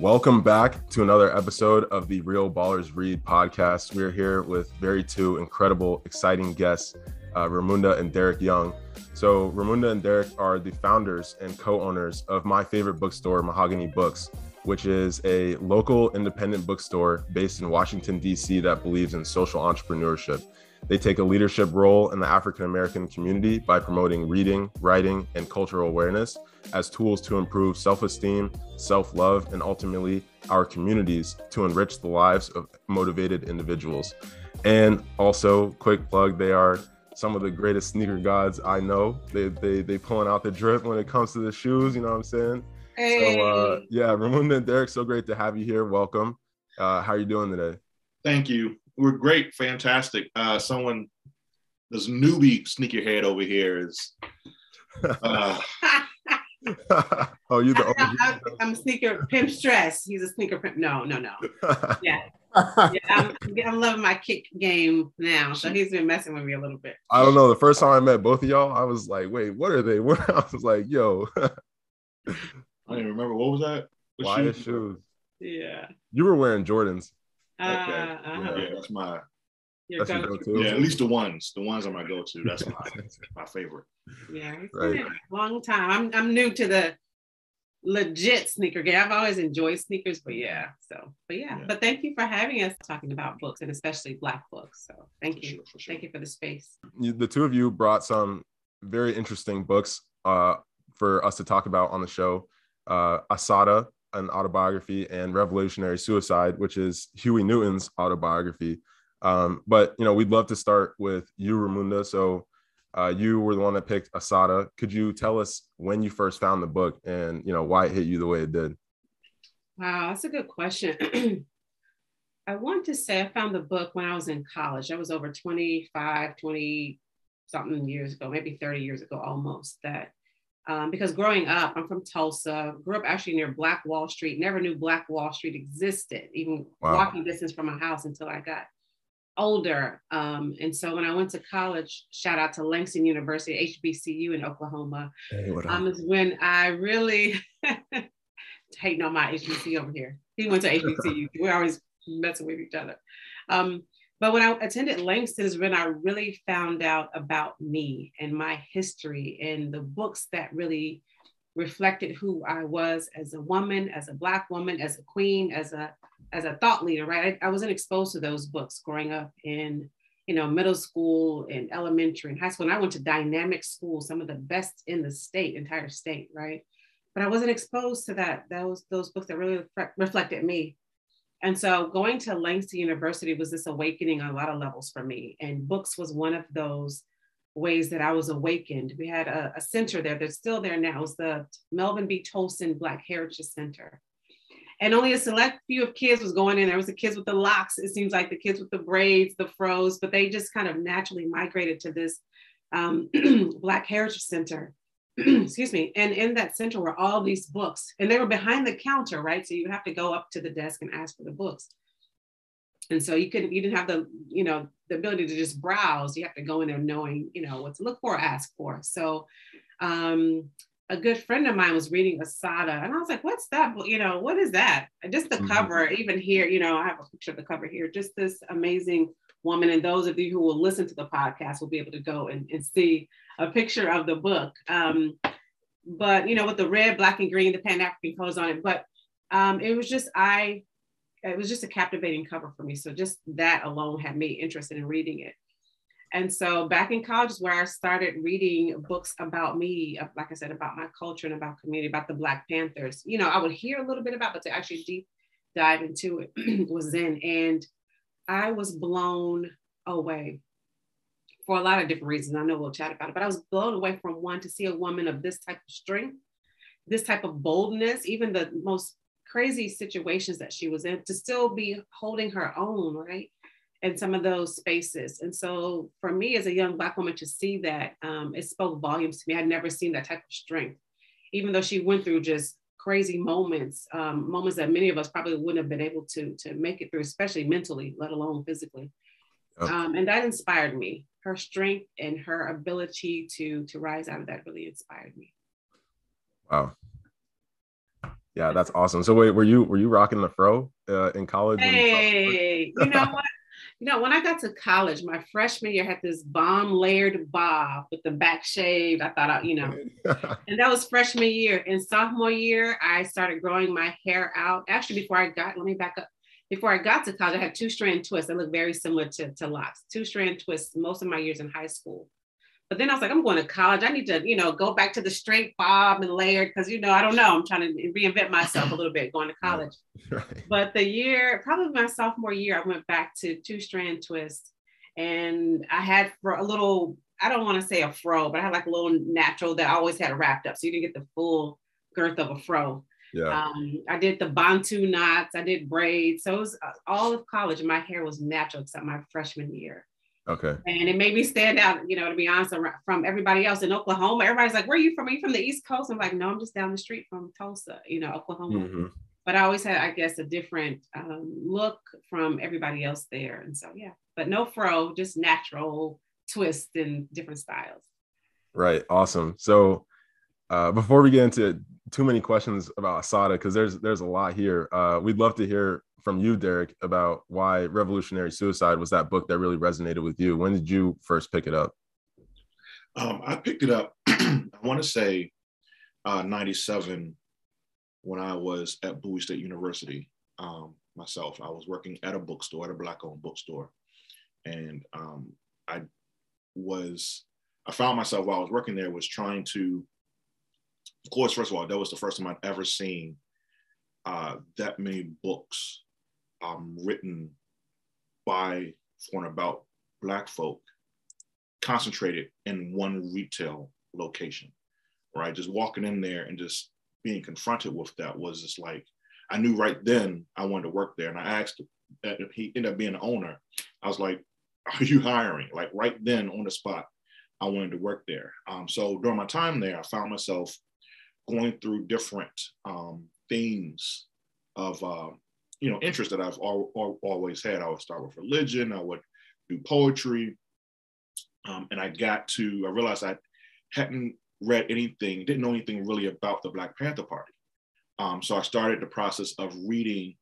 Welcome back to another episode of the Real Ballers Read podcast. We're here with very two incredible, exciting guests, uh, Ramunda and Derrick Young. So, Ramunda and Derrick are the founders and co owners of my favorite bookstore, Mahogany Books, which is a local independent bookstore based in Washington, D.C., that believes in social entrepreneurship. They take a leadership role in the African American community by promoting reading, writing, and cultural awareness as tools to improve self esteem, self love, and ultimately our communities to enrich the lives of motivated individuals. And also, quick plug, they are some of the greatest sneaker gods I know. They they they pulling out the drip when it comes to the shoes. You know what I'm saying? Hey. So uh, yeah, Ramunda and Derrick, so great to have you here. Welcome. Uh, how are you doing today? Thank you. We're great, fantastic. Uh, someone, this newbie sneakerhead over here is. Uh, oh, you the I'm, I'm, sneaker pimp stress. He's a sneaker pimp. No, no, no. Yeah. yeah I'm, I'm, loving my kick game now. So he's been messing with me a little bit. I don't know. The first time I met both of y'all, I was like, wait, what are they? I was like, yo. I don't even remember. What was that? What Why shoes? shoes? Yeah. You were wearing Jordans. Uh, okay. Uh-huh. Yeah, that's my your that's go-to. go-to. Yeah, at least the ones. The ones are my go-to. That's my my favorite. Yeah, it's right. been a long time. I'm I'm new to the legit sneaker game. I've always enjoyed sneakers, but yeah. So, but yeah. yeah. But thank you for having us talking about books and especially black books. So thank for you. Sure, sure. Thank you for the space. The two of you brought some very interesting books uh, for us to talk about on the show. Uh, Assata, an autobiography, and Revolutionary Suicide, which is Huey Newton's autobiography. Um, but you know, we'd love to start with you, Ramunda. So uh, you were the one that picked Assata. Could you tell us when you first found the book and you know why it hit you the way it did? Wow, that's a good question. I want to say I found the book when I was in college. I was over 25, 20 something years ago, maybe 30 years ago almost. That um, because growing up, I'm from Tulsa, grew up actually near Black Wall Street, never knew Black Wall Street existed, even wow. walking distance from my house until I got older. Um, and so when I went to college, shout out to Langston University, HBCU in Oklahoma, hey, um, is when I really hating on my HBCU over here. He went to HBCU. We're always messing with each other. Um, but when I attended Langston is when I really found out about me and my history and the books that really reflected who I was as a woman, as a Black woman, as a queen, as a as a thought leader, right? I, I wasn't exposed to those books growing up in, you know, middle school and elementary and high school. And I went to dynamic school, some of the best in the state, entire state, right? But I wasn't exposed to that, those, those books that really reflected me. And so going to Langston University was this awakening on a lot of levels for me. And books was one of those ways that I was awakened. We had a, a center there that's still there now. It's the Melvin B. Tolson Black Heritage Center and only a select few of kids was going in. There was the kids with the locks. It seems like the kids with the braids, the fros, but they just kind of naturally migrated to this um, Black Heritage Center. Excuse me. And in that center were all these books, and they were behind the counter, right? So you would have to go up to the desk and ask for the books. And so you couldn't, you didn't have the, you know, the ability to just browse. You have to go in there knowing, you know, what to look for, ask for. So um, a good friend of mine was reading Assata, and I was like, "What's that? You know, what is that?" Just the mm-hmm. cover, even here, you know, I have a picture of the cover here. Just this amazing woman, and those of you who will listen to the podcast will be able to go and, and see a picture of the book. Um, but you know, with the red, black, and green, the Pan African colors on it. But um, it was just I, it was just a captivating cover for me. So just that alone had me interested in reading it. And so back in college is where I started reading books about me, like I said, about my culture and about community, about the Black Panthers. You know, I would hear a little bit about, but to actually deep dive into it was then. And I was blown away for a lot of different reasons. I know we'll chat about it, but I was blown away from one to see a woman of this type of strength, this type of boldness, even the most crazy situations that she was in, to still be holding her own, right? in some of those spaces. And so for me as a young Black woman to see that, um, it spoke volumes to me. I'd never seen that type of strength, even though she went through just crazy moments, um, moments that many of us probably wouldn't have been able to, to make it through, especially mentally, let alone physically. Um, and that inspired me. Her strength and her ability to to rise out of that really inspired me. Wow. Yeah, that's awesome. So wait, were you were you rocking the fro uh, in college? Hey, you know what? You know, when I got to college, my freshman year had this bomb layered bob with the back shaved. I thought, I, you know, and that was freshman year. In sophomore year, I started growing my hair out. Actually, before I got, let me back up. Before I got to college, I had two strand twists that looked very similar to, to locks. Two strand twists most of my years in high school. But then I was like, I'm going to college. I need to, you know, go back to the straight bob and layered because, you know, I don't know. I'm trying to reinvent myself a little bit going to college. Right. But the year, probably my sophomore year, I went back to two strand twists. And I had for a little, I don't want to say a fro, but I had like a little natural that I always had wrapped up. So you didn't get the full girth of a fro. Yeah. Um, I did the Bantu knots, I did braids. So it was uh, all of college. My hair was natural except my freshman year. Okay. And it made me stand out, you know, to be honest, from everybody else in Oklahoma. Everybody's like, where are you from? Are you from the East Coast? I'm like, no, I'm just down the street from Tulsa, you know, Oklahoma. Mm-hmm. But I always had, I guess, a different um, look from everybody else there. And so, yeah, but no fro, just natural twist and different styles. Right. Awesome. So uh, before we get into too many questions about Assata, because there's there's a lot here, uh, we'd love to hear from you, Derrick, about why Revolutionary Suicide was that book that really resonated with you. When did you first pick it up? Um, I picked it up, I want to say uh, 97 when I was at Bowie State University um, myself. I was working at a bookstore, at a Black owned bookstore. And um, I was, I found myself while I was working there was trying to, of course, first of all, that was the first time I'd ever seen uh, that many books um, written by for and about Black folk concentrated in one retail location, right? Just walking in there and just being confronted with that was just like, I knew right then I wanted to work there. And I asked, if he ended up being the owner. I was like, are you hiring? Like right then on the spot, I wanted to work there. Um, so during my time there, I found myself going through different um, themes of uh, you know interest that I've al- al- always had. I would start with religion. I would do poetry, um, and I got to I realized I hadn't read anything, didn't know anything really about the Black Panther Party. Um, so I started the process of reading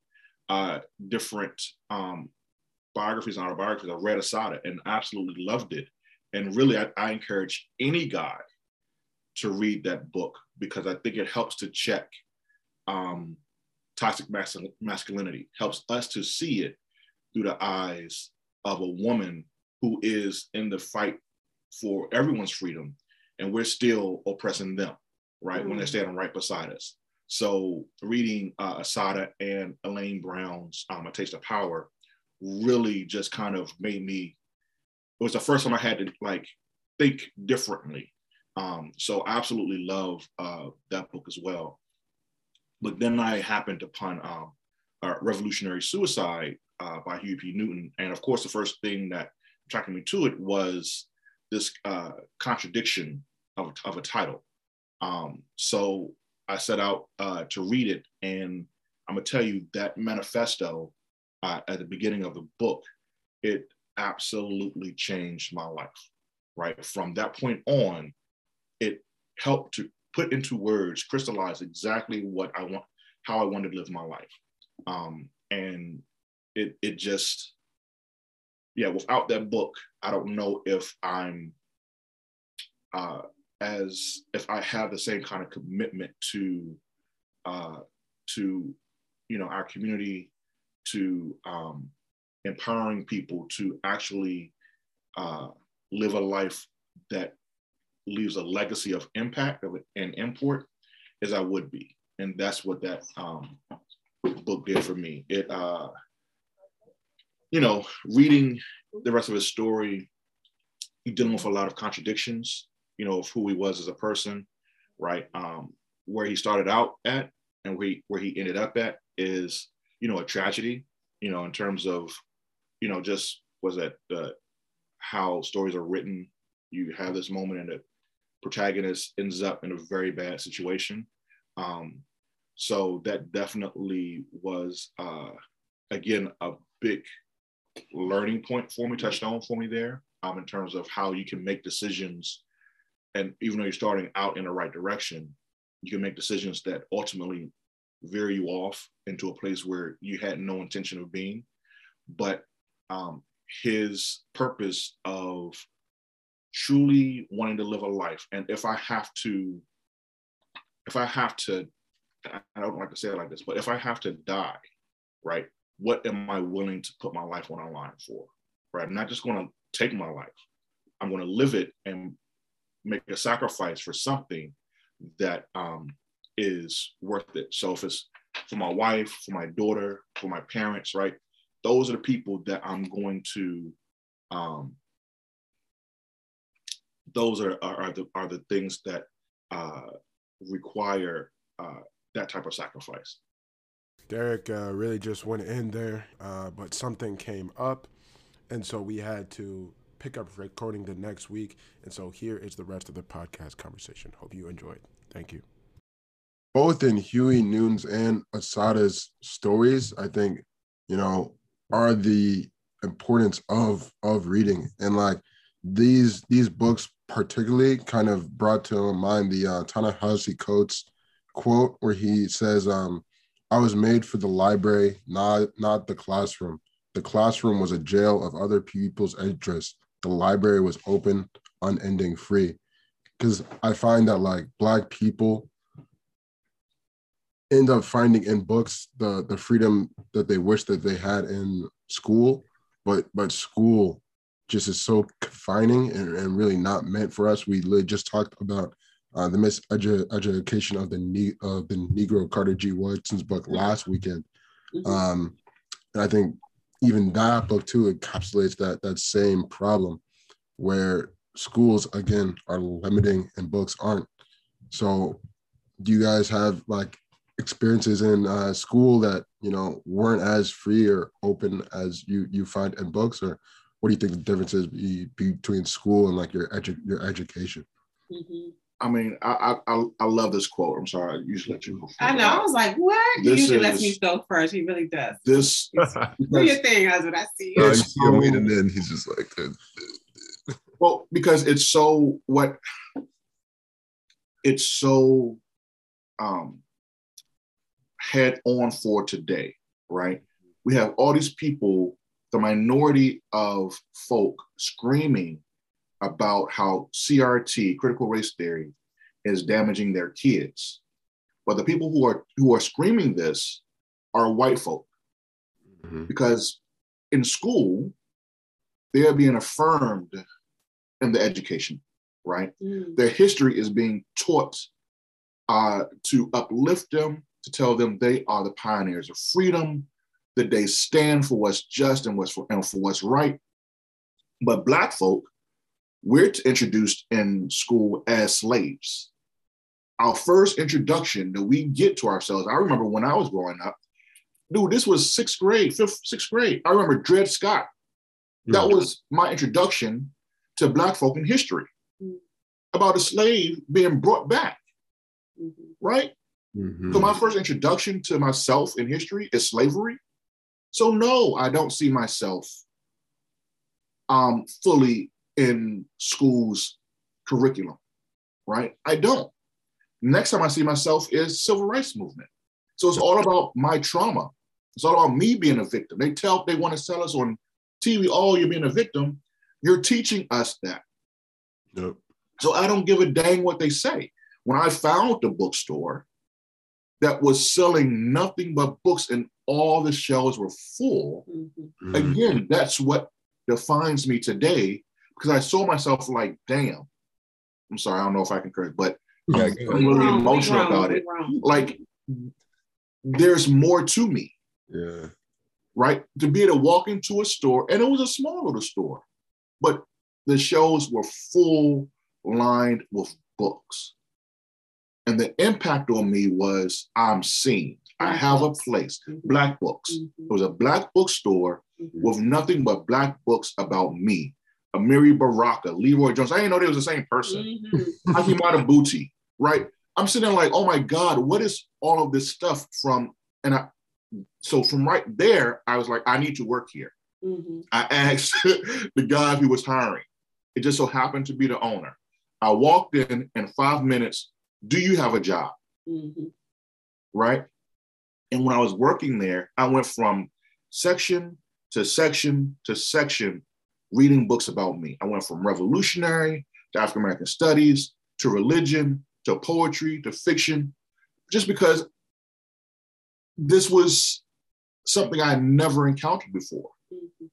uh, different um, biographies and autobiographies. I read Assata and absolutely loved it. And really, I, I encourage any guy to read that book because I think it helps to check um, toxic masculinity helps us to see it through the eyes of a woman who is in the fight for everyone's freedom and we're still oppressing them right mm-hmm. when they're mm. standing right beside us so reading uh, assata and elaine brown's um, a taste of power really just kind of made me it was the first time i had to like think differently um, so i absolutely love uh, that book as well but then I happened upon um, Revolutionary Suicide uh, by Huey P. Newton. And of course, the first thing that attracted me to it was this uh, contradiction of, of a title. Um, so I set out uh, to read it. And I'm going to tell you that manifesto uh, at the beginning of the book, it absolutely changed my life, right? From that point on, it helped to put into words, crystallize exactly what I want, how I want to live my life. Um, and it it just, yeah, without that book, I don't know if I'm uh, as if I have the same kind of commitment to uh, to you know our community, to um, empowering people to actually uh, live a life that leaves a legacy of impact of and import as I would be. And that's what that um, book did for me. It, uh, you know, reading the rest of his story, he dealing with a lot of contradictions, you know, of who he was as a person, right? Um, where he started out at and where he, where he ended up at is, you know, a tragedy, you know, in terms of, you know, just was that uh, how stories are written. You have this moment in the protagonist ends up in a very bad situation. Um, so that definitely was, uh, again, a big learning point for me, touchstone for me there, um, in terms of how you can make decisions. And even though you're starting out in the right direction, you can make decisions that ultimately veer you off into a place where you had no intention of being. But um, his purpose of truly wanting to live a life, and if I have to, if I have to, I don't like to say it like this, but if I have to die, right? What am I willing to put my life on a line for? Right? I'm not just going to take my life. I'm going to live it and make a sacrifice for something that um, is worth it. So if it's for my wife, for my daughter, for my parents, right? Those are the people that I'm going to. Um, those are, are, are the are the things that uh, require uh, that type of sacrifice. Derrick uh, really just went in there, uh, but something came up, and so we had to pick up recording the next week. And so here is the rest of the podcast conversation. Hope you enjoyed. Thank you. Both in Huey Newton's and Assata's stories, I think, you know, are the importance of of reading and like these these books particularly kind of brought to mind the uh, Ta-Nehisi Coates quote where he says, um, "I was made for the library, not not the classroom. The classroom was a jail of other people's interests. The library was open, unending, free." Because I find that like Black people end up finding in books the the freedom that they wish that they had in school, but but school just is so confining and, and really not meant for us. We just talked about uh, the miseducation of the ne- of the Negro Carter G. Woodson's book last weekend, mm-hmm. um, and I think even that book too encapsulates that that same problem, where schools again are limiting and books aren't. So, do you guys have like experiences in uh, school that you know weren't as free or open as you you find in books, or what do you think the difference is be, between school and like your edu- your education? Mm-hmm. I mean, I, I I love this quote. I'm sorry, I usually let you go. I know. I was like, what? This usually is, lets me go first. He really does. This do your thing. That's what I see. Uh, so, and then he's just like, well, because it's so what it's so um head on for today, right? We have all these people, the minority of folk screaming about how CRT, critical race theory, is damaging their kids. But the people who are who are screaming this are white folk. Mm-hmm. Because in school, they are being affirmed in the education, right? Mm. Their history is being taught uh, to uplift them, to tell them they are the pioneers of freedom, that they stand for what's just and what's for, and for what's right. But Black folk we're introduced in school as slaves. Our first introduction that we get to ourselves, I remember when I was growing up, dude, this was sixth grade, fifth, sixth grade. I remember Dred Scott. That mm-hmm. was my introduction to Black folk in history mm-hmm. about a slave being brought back, mm-hmm. right? Mm-hmm. So my first introduction to myself in history is slavery. So no, I don't see myself um, fully in school's curriculum, right? I don't. Next time I see myself is civil rights movement. So it's all about my trauma. It's all about me being a victim. They tell they want to sell us on TV, oh, you're being a victim. You're teaching us that. Yep. So I don't give a dang what they say. When I found the bookstore that was selling nothing but books and all the shelves were full, mm-hmm. again, that's what defines me today because I saw myself like, damn. I'm sorry, I don't know if I can curse, but yeah, I'm, I'm really emotional wrong, about it. Like, there's more to me. Yeah. Right? To be able to walk into a store, and it was a small little store, but the shelves were full lined with books. And the impact on me was I'm seen. I have a place, mm-hmm. black books. Mm-hmm. It was a black bookstore mm-hmm. with nothing but black books about me. Amiri Baraka, LeRoi Jones. I didn't know they was the same person. Mm-hmm. Haki Madhubuti, right? I'm sitting there like, oh my God, what is all of this stuff from? And I, so from right there, I was like, I need to work here. Mhm. I asked the guy who was hiring. It just so happened to be the owner. I walked in in five minutes. Do you have a job? Mhm. Right. And when I was working there, I went from section to section to section reading books about me. I went from revolutionary to African American studies to religion to poetry to fiction, just because this was something I had never encountered before. Mhm.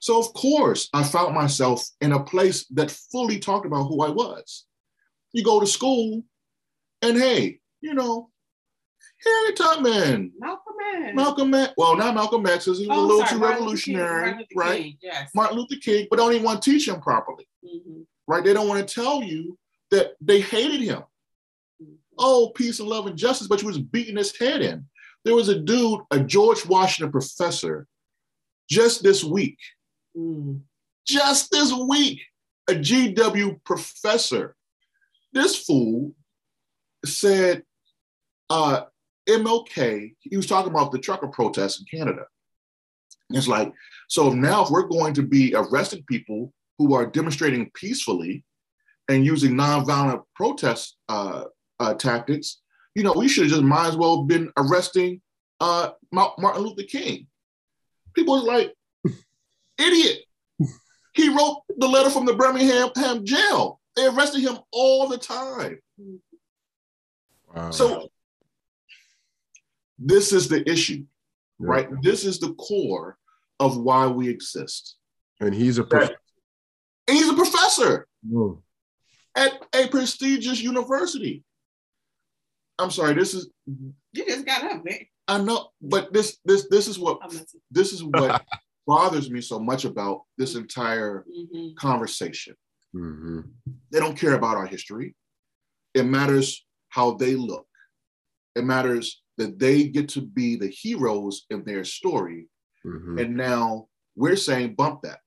So, of course, I found myself in a place that fully talked about who I was. You go to school, and hey, you know, Harriet Tubman, Malcolm X. Malcolm X, well, not Malcolm X, because he was Oh, a little sorry, too Martin Luther King, revolutionary, right? King, Yes. Martin Luther King, but don't even want to teach him properly, Mhm. right? They don't want to tell you that they hated him. Mhm. Oh, peace and love and justice, but you was beating his head in. There was a dude, a George Washington professor, just this week Mm. just this week, a GW professor, this fool said uh, MLK, he was talking about the trucker protests in Canada. It's like, so now if we're going to be arresting people who are demonstrating peacefully and using nonviolent protest uh, uh, tactics, you know, we should have just might as well been arresting uh, Martin Luther King. People was like, idiot. He wrote the letter from the Birmingham Ham jail. They arrested him all the time. Wow. So this is the issue, Yeah. right? This is the core of why we exist. and he's a prof- And he's a professor Mm. at a prestigious university. I'm sorry, this is You just got up, man. I know, but this this this is what this is what bothers me so much about this entire Mhm. conversation. Mhm. They don't care about our history. It matters how they look. It matters that they get to be the heroes in their story. Mhm. And now we're saying bump that.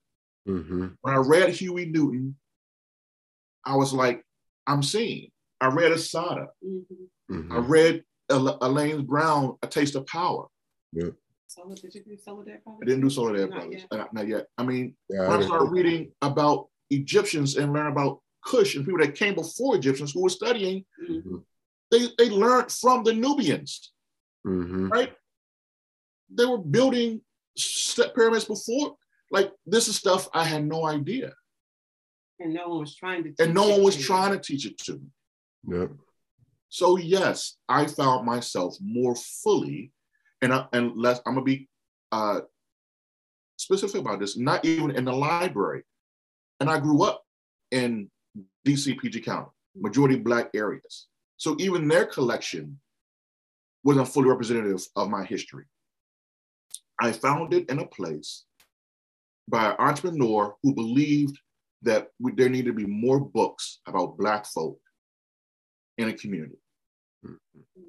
Mhm. When I read Huey Newton, I was like, I'm seeing. I read Assata. Mhm. I read Ela- Elaine Brown, A Taste of Power. So did you do Soledad I didn't do Soledad Not Brothers. yet. Uh, not yet. I mean, Yeah, when I I started reading about Egyptians and learn about Kush and people that came before Egyptians who were studying, Mhm. they, they learned from the Nubians, Mhm. right? They were building step pyramids before. Like this is stuff I had no idea. And no one was trying to. And no teach one it was to trying to teach it to me. Yep. So yes, I found myself more fully, and I, and less. I'm gonna be uh, specific about this. Not even in the library, and I grew up in DC PG County, majority Black areas. So even their collection wasn't fully representative of my history. I found it in a place by an entrepreneur who believed that we, there needed to be more books about Black folk in a community.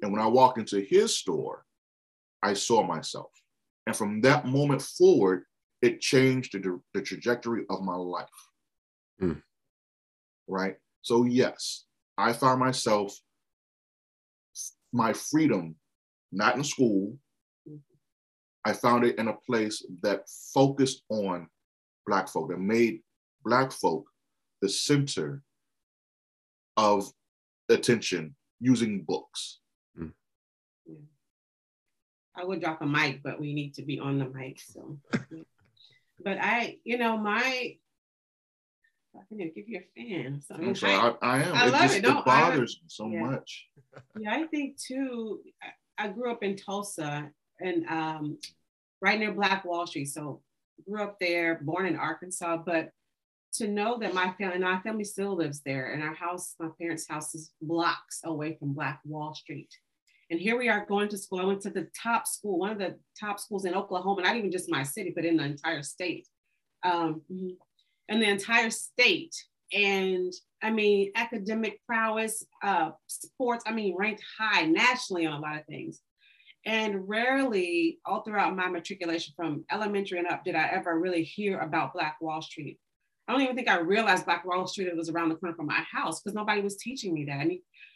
And when I walked into his store, I saw myself. And from that moment forward, it changed the, the trajectory of my life. Hmm. Right? So, yes, I found myself, my freedom, not in school. I found it in a place that focused on Black folk, that made Black folk the center of attention using books. Mm. I would drop a mic, but we need to be on the mic. So, but I, you know, my, I can give you a fan. So I'm sorry, I, I am. I it love just it. No, it bothers me so yeah. much. Yeah, I think too. I, grew up in Tulsa and um, right near Black Wall Street. So grew up there, born in Arkansas, but to know that my family, and our family still lives there, and our house, my parents' house is blocks away from Black Wall Street. And here we are going to school. I went to the top school, one of the top schools in Oklahoma, not even just my city, but in the entire state. Um, and the entire state. And I mean, academic prowess, uh, sports, I mean, ranked high nationally on a lot of things. And rarely, all throughout my matriculation from elementary and up, did I ever really hear about Black Wall Street. I don't even think I realized Black Wall Street was around the corner from my house because nobody was teaching me that. And,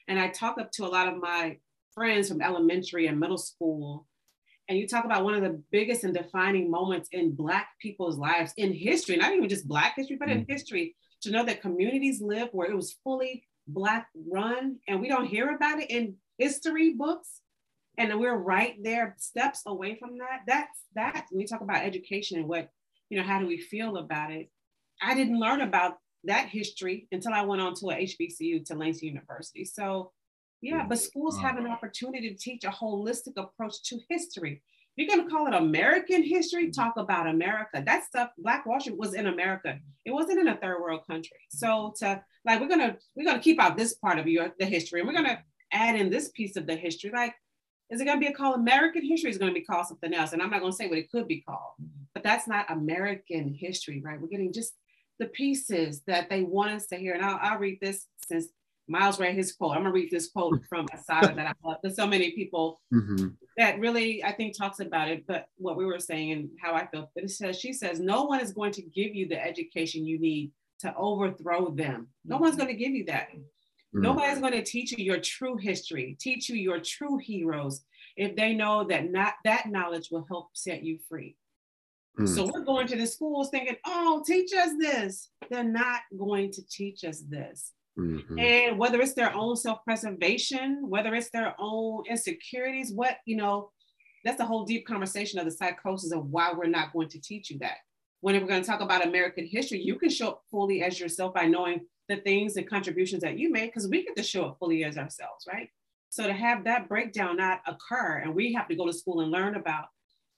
and I talk up to a lot of my friends from elementary and middle school, and you talk about one of the biggest and defining moments in Black people's lives in history, not even just Black history, but in mm. history, to know that communities live where it was fully Black run, and we don't hear about it in history books, and we're right there, steps away from that. That's that. When we talk about education and what, you know, how do we feel about it? I didn't learn about that history until I went on to a HBCU to Langston University. So yeah, but mm-hmm. schools have mm-hmm. an opportunity to teach a holistic approach to history. You're going to call it American history, talk about America. That stuff, Black Street was in America. It wasn't in a third world country. So to like, we're gonna we're gonna keep out this part of your the history, and we're gonna add in this piece of the history. Like, is it gonna be called American history? Is going to be called something else? And I'm not gonna say what it could be called, but that's not American history, right? We're getting just the pieces that they want us to hear. And I'll, I'll read this since Miles read his quote. I'm gonna read this quote from Assata that I love. There's so many people mm-hmm. That really I think talks about it, but what we were saying and how I feel. But it says she says no one is going to give you the education you need to overthrow them. No mm-hmm. one's going to give you that. Mm-hmm. Nobody's going to teach you your true history, teach you your true heroes if they know that not that knowledge will help set you free. Mm. So we're going to the schools thinking, oh, teach us this. They're not going to teach us this. Mm-hmm. And whether it's their own self-preservation, whether it's their own insecurities, what, you know, that's a whole deep conversation of the psychosis of why we're not going to teach you that. When we're going to talk about American history, you can show up fully as yourself by knowing the things and contributions that you made, because we get to show up fully as ourselves, right? So to have that breakdown not occur, and we have to go to school and learn about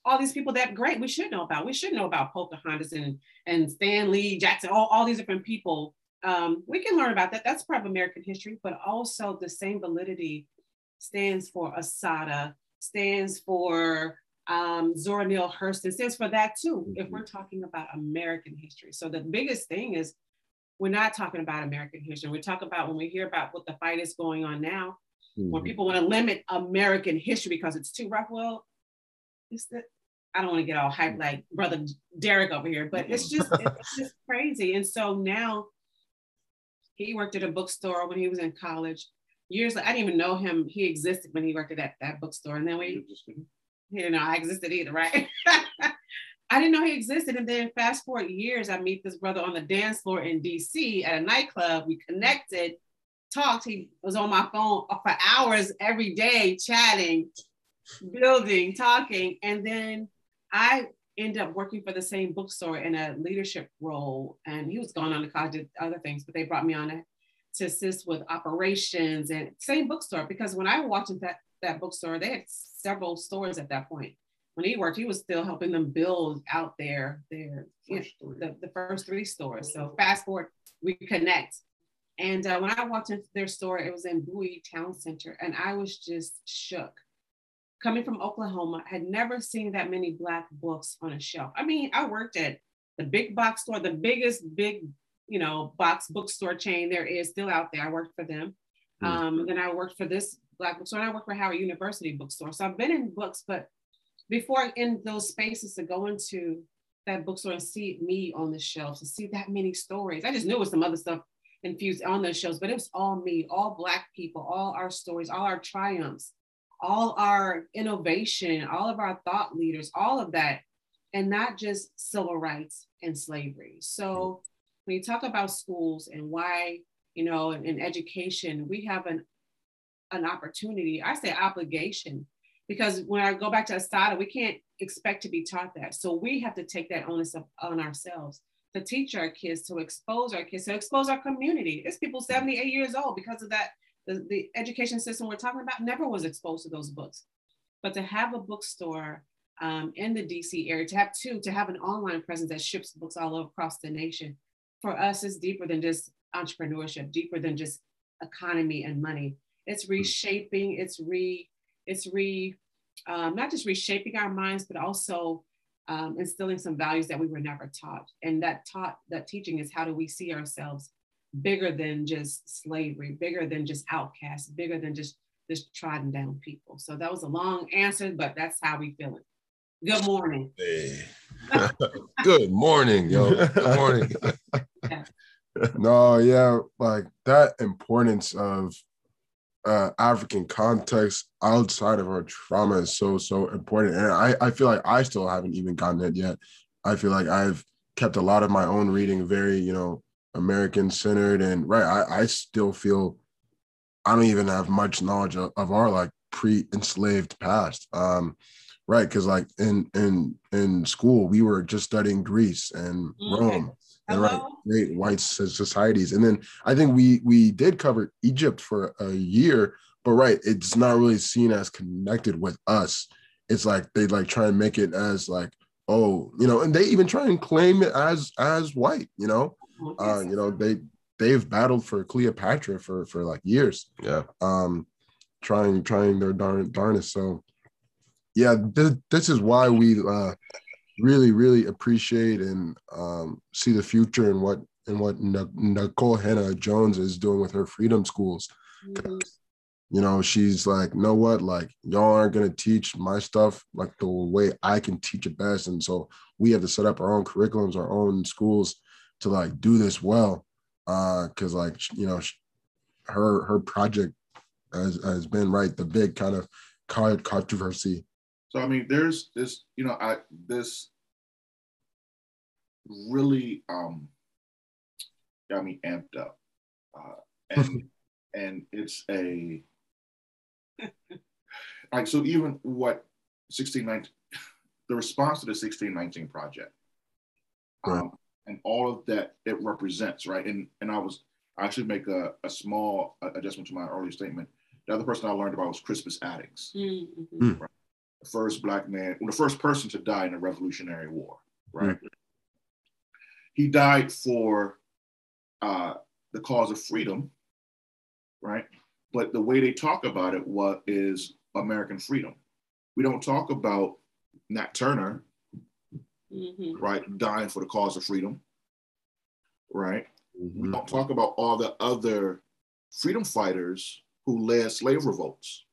all these people that great we should know about. We should know about Pocahontas and, and Stonewall Jackson, all, all these different people um, we can learn about that. That's part of American history, but also the same validity stands for Assata, stands for um, Zora Neale Hurston, stands for that too, mm-hmm. if we're talking about American history. So the biggest thing is we're not talking about American history. We talk about when we hear about what the fight is going on now, mm-hmm. when people want to limit American history because it's too rough. Well, it's the, I don't want to get all hyped like brother Derrick over here, but it's just it's just crazy. And so now he worked at a bookstore when he was in college. Years I didn't even know him. He existed when he worked at that, that bookstore. And then we he didn't know I existed either, right? I didn't know he existed. And then fast forward years, I meet this brother on the dance floor in DC at a nightclub. We connected, talked. He was on my phone for hours every day, chatting, building, talking. And then I end up working for the same bookstore in a leadership role. And he was gone on to college, did other things, but they brought me on to, to assist with operations and same bookstore. Because when I walked into that, that bookstore, they had several stores at that point. When he worked, he was still helping them build out their, their you know, the, the first three stores. So fast forward, we connect. And uh, when I walked into their store, it was in Bowie Town Center, and I was just shook coming from Oklahoma, had never seen that many Black books on a shelf. I mean, I worked at the big box store, the biggest big, you know, box bookstore chain there is still out there. I worked for them. Mm. Um, then I worked for this Black bookstore, and I worked for Howard University bookstore. So I've been in books, but before in those spaces to go into that bookstore and see me on the shelves, to see that many stories, I just knew it was some other stuff infused on those shelves, but it was all me, all Black people, all our stories, all our triumphs all our innovation, all of our thought leaders, all of that, and not just civil rights and slavery. So when you talk about schools and why, you know, in, in education, we have an, an opportunity, I say obligation, because when I go back to Assata, we can't expect to be taught that. So we have to take that onus of, on ourselves to teach our kids, to expose our kids, to expose our community. There's people 78 years old because of that the, the education system we're talking about never was exposed to those books. But to have a bookstore um, in the DC area, to have two, to have an online presence that ships books all across the nation, for us is deeper than just entrepreneurship, deeper than just economy and money. It's hmm. reshaping, it's re, it's re, um, not just reshaping our minds, but also um, instilling some values that we were never taught. And that taught, that teaching is how do we see ourselves bigger than just slavery, bigger than just outcasts, bigger than just just trodden down people. So that was a long answer, but that's how we feel it. Good morning. Hey. Good morning, yo. Good morning. no, yeah, like that importance of uh, African context outside of our trauma is so so important, and I I feel like I still haven't even gotten it yet. I feel like I've kept a lot of my own reading very you know American centered, and right I I still feel I don't even have much knowledge of, of our like pre-enslaved past. Um, right because like in in in school we were just studying greece and Mhm. rome and right great white societies and then i think we we did cover egypt for a year but right it's not really seen as connected with us it's like they like try and make it as like oh you know and they even try and claim it as as white you know uh you know they they've battled for cleopatra for for like years. Yeah. um trying trying their darn darnest. So yeah th- this is why we uh really really appreciate and um see the future and what and what N- Nikole Hannah-Jones is doing with her freedom schools. You know she's like know what? Like y'all aren't going to teach my stuff like the way i can teach it best. And so we have to set up our own curriculums our own schools to like do this well uh because like you know her her project has, has been right the big kind of co- controversy So I mean, there's this, you know, I this really um got me amped up, uh, and and it's a like so even what sixteen nineteen the response to the sixteen nineteen project, Right. um, and all of that it represents, right? And and I was I should make a, a small adjustment to my earlier statement. The other person I learned about was Crispus Attucks Mhm. the first black man, well, the first person to die in the Revolutionary War, right? He died for uh, the cause of freedom, right? But the way they talk about it was is American freedom. We don't talk about Nat Turner, Mhm. right, dying for the cause of freedom, right? Mm-hmm. We don't talk about all the other freedom fighters who led slave revolts.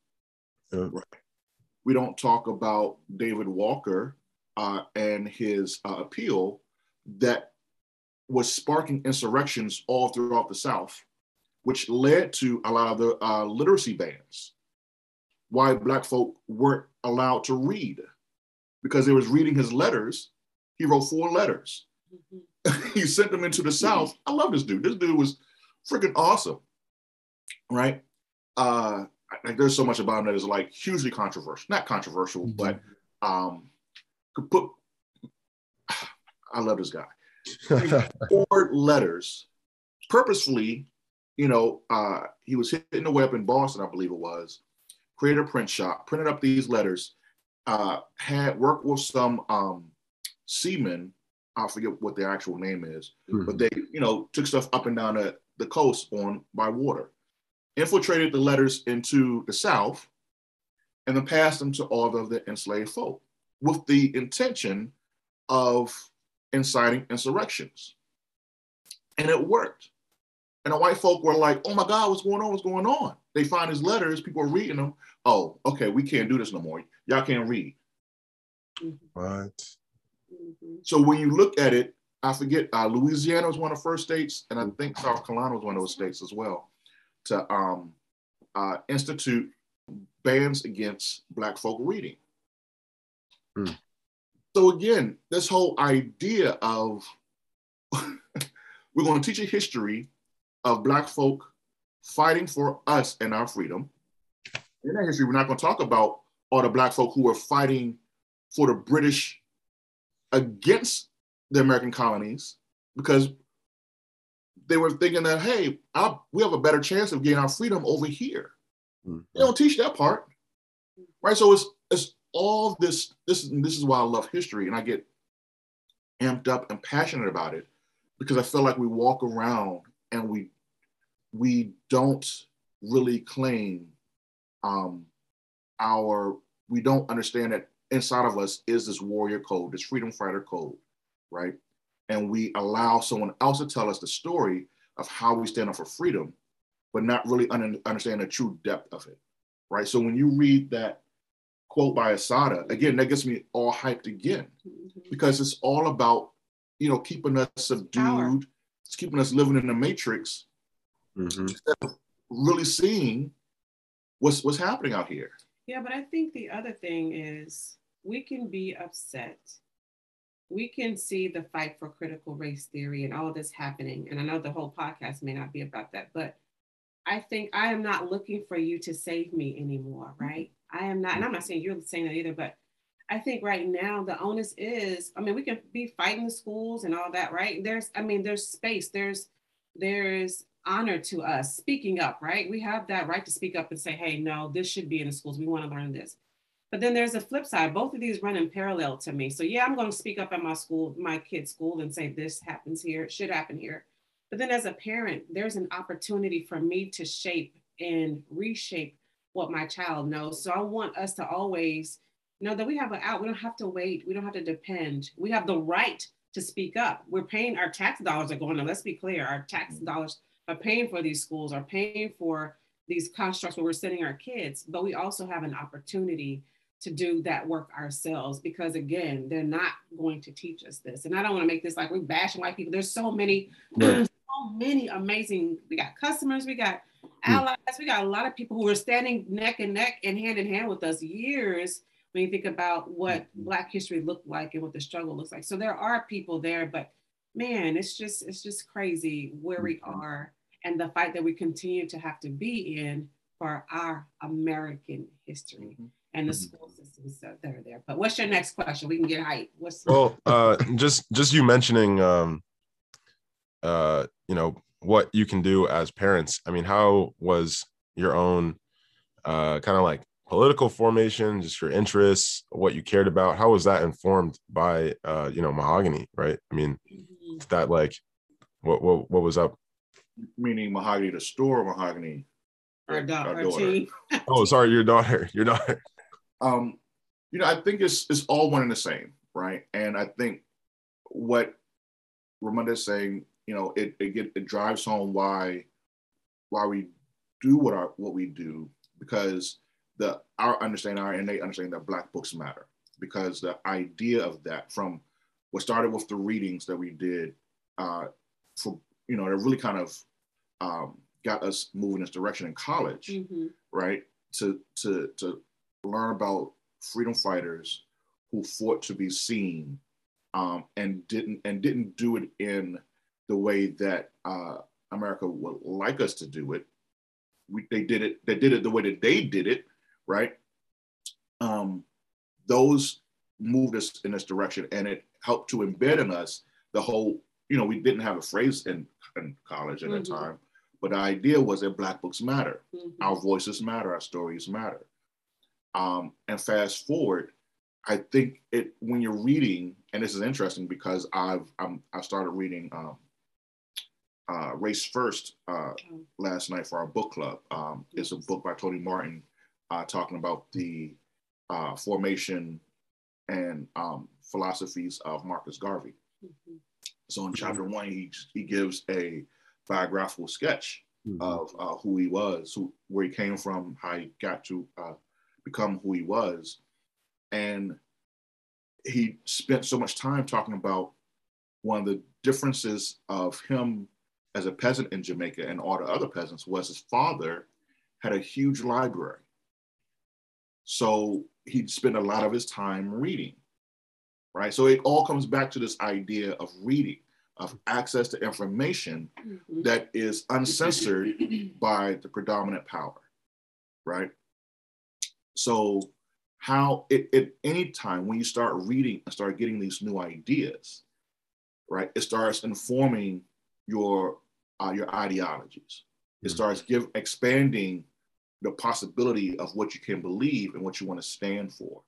Yeah. We don't talk about David Walker uh, and his uh, appeal that was sparking insurrections all throughout the South, which led to a lot of the uh, literacy bans. Why Black folk weren't allowed to read because they was reading his letters. He wrote four letters Mhm. he sent them into the South. I love this dude. This dude was freaking awesome, right? Uh, like there's so much about him that is like hugely controversial. Not controversial, Mhm. but um, could put. I love this guy. Four letters, purposefully. You know, uh, he was hitting the web in Boston, I believe it was. Created a print shop, printed up these letters, uh, had worked with some um, seamen I forget what their actual name is, hmm. but they, you know, took stuff up and down the, the coast on by water, infiltrated the letters into the South, and then passed them to all of the enslaved folk with the intention of inciting insurrections. And it worked. And the white folk were like, oh my God, what's going on? What's going on? They find his letters, people are reading them. Oh, okay, we can't do this no more. Y'all can't read. Mm-hmm. what Mhm. So when you look at it, I forget uh, Louisiana was one of the first states, and I think South Carolina was one of those states as well, to um, uh, institute bans against Black folk reading. Hmm. So again, this whole idea of we're going to teach a history of Black folk fighting for us and our freedom. In that history, we're not going to talk about all the Black folk who were fighting for the British against the American colonies because they were thinking that, hey, I, we have a better chance of getting our freedom over here. Mhm. They don't teach that part, right? So it's it's all this. This is this is why I love history, and I get amped up and passionate about it because I feel like we walk around and we we don't really claim um, our we don't understand that inside of us is this warrior code, this freedom fighter code, right? And we allow someone else to tell us the story of how we stand up for freedom, but not really un- understand the true depth of it, right? So when you read that quote by Assata, again, that gets me all hyped again Mhm. because it's all about, you know, keeping us subdued, Power. it's keeping us living in the matrix, Mhm. really seeing what's what's happening out here. Yeah, but I think the other thing is we can be upset. We can see the fight for critical race theory and all this happening. And I know the whole podcast may not be about that, but I think I am not looking for you to save me anymore, right? I am not, and I'm not saying you're saying that either, but I think right now the onus is, I mean, we can be fighting the schools and all that, right? There's, I mean, there's space, there's, there's honor to us speaking up, right? We have that right to speak up and say, hey, no, this should be in the schools. We want to learn this. But then there's a flip side. Both of these run in parallel to me. So yeah, I'm going to speak up at my school, my kid's school, and say this happens here, it should happen here. But then as a parent, there's an opportunity for me to shape and reshape what my child knows. So I want us to always know that we have an out. We don't have to wait. We don't have to depend. We have the right to speak up. We're paying our tax dollars are going to, let's be clear, our tax mm-hmm. dollars are paying for these schools, are paying for these constructs where we're sending our kids, but we also have an opportunity to do that work ourselves because again, they're not going to teach us this. And I don't want to make this like we're bashing white people. There's so many, right. so many amazing, we got customers, we got hmm. allies, we got a lot of people who are standing neck and neck and hand in hand with us years when you think about what mm-hmm. black history looked like and what the struggle looks like. So there are people there, but man, it's just it's just crazy where we mm-hmm. are and the fight that we continue to have to be in for our American history mm-hmm. and the mm-hmm. school systems that are there. But what's your next question? We can get hype. What's well, uh, just just you mentioning, um, uh, you know, what you can do as parents. I mean, how was your own uh, kind of like political formation, just your interests, what you cared about? How was that informed by uh, you know, mahogany, right? I mean, mm-hmm. that like what what what was up? Meaning mahogany the store, mahogany. Our, da- our, our daughter. oh, sorry, your daughter. Your daughter. Um, you know, I think it's it's all one and the same, right? And I think what Ramunda is saying, you know, it it, get, it drives home why why we do what our what we do because the our understanding, our innate understanding that Black books matter, because the idea of that from what started with the readings that we did, uh, for you know, it really kind of um, got us moving in this direction in college, mm-hmm. right? To to to learn about freedom fighters who fought to be seen um, and didn't and didn't do it in the way that uh, America would like us to do it. We, they did it. They did it the way that they did it, right? Um, those moved us in this direction and it helped to embed in us the whole, you know, we didn't have a phrase in, in college at mm-hmm. that time, but the idea was that Black books matter. Mm-hmm. Our voices matter, our stories matter. Um, and fast forward, I think it when you're reading, and this is interesting because I've I'm, i started reading um, uh, Race First uh, oh. last night for our book club. Um, it's a book by Tony Martin uh, talking about the uh, formation and um, philosophies of Marcus Garvey. Mm-hmm. So in chapter one, he, he gives a biographical sketch mm-hmm. of uh, who he was, who, where he came from, how he got to uh, become who he was. And he spent so much time talking about one of the differences of him as a peasant in Jamaica and all the other peasants was his father had a huge library. So he'd spend a lot of his time reading, right? So it all comes back to this idea of reading, of access to information mm-hmm. that is uncensored by the predominant power, right? So how it, at any time when you start reading and start getting these new ideas, right, it starts informing your uh, your ideologies. It mm-hmm. starts give expanding the possibility of what you can believe and what you want to stand for,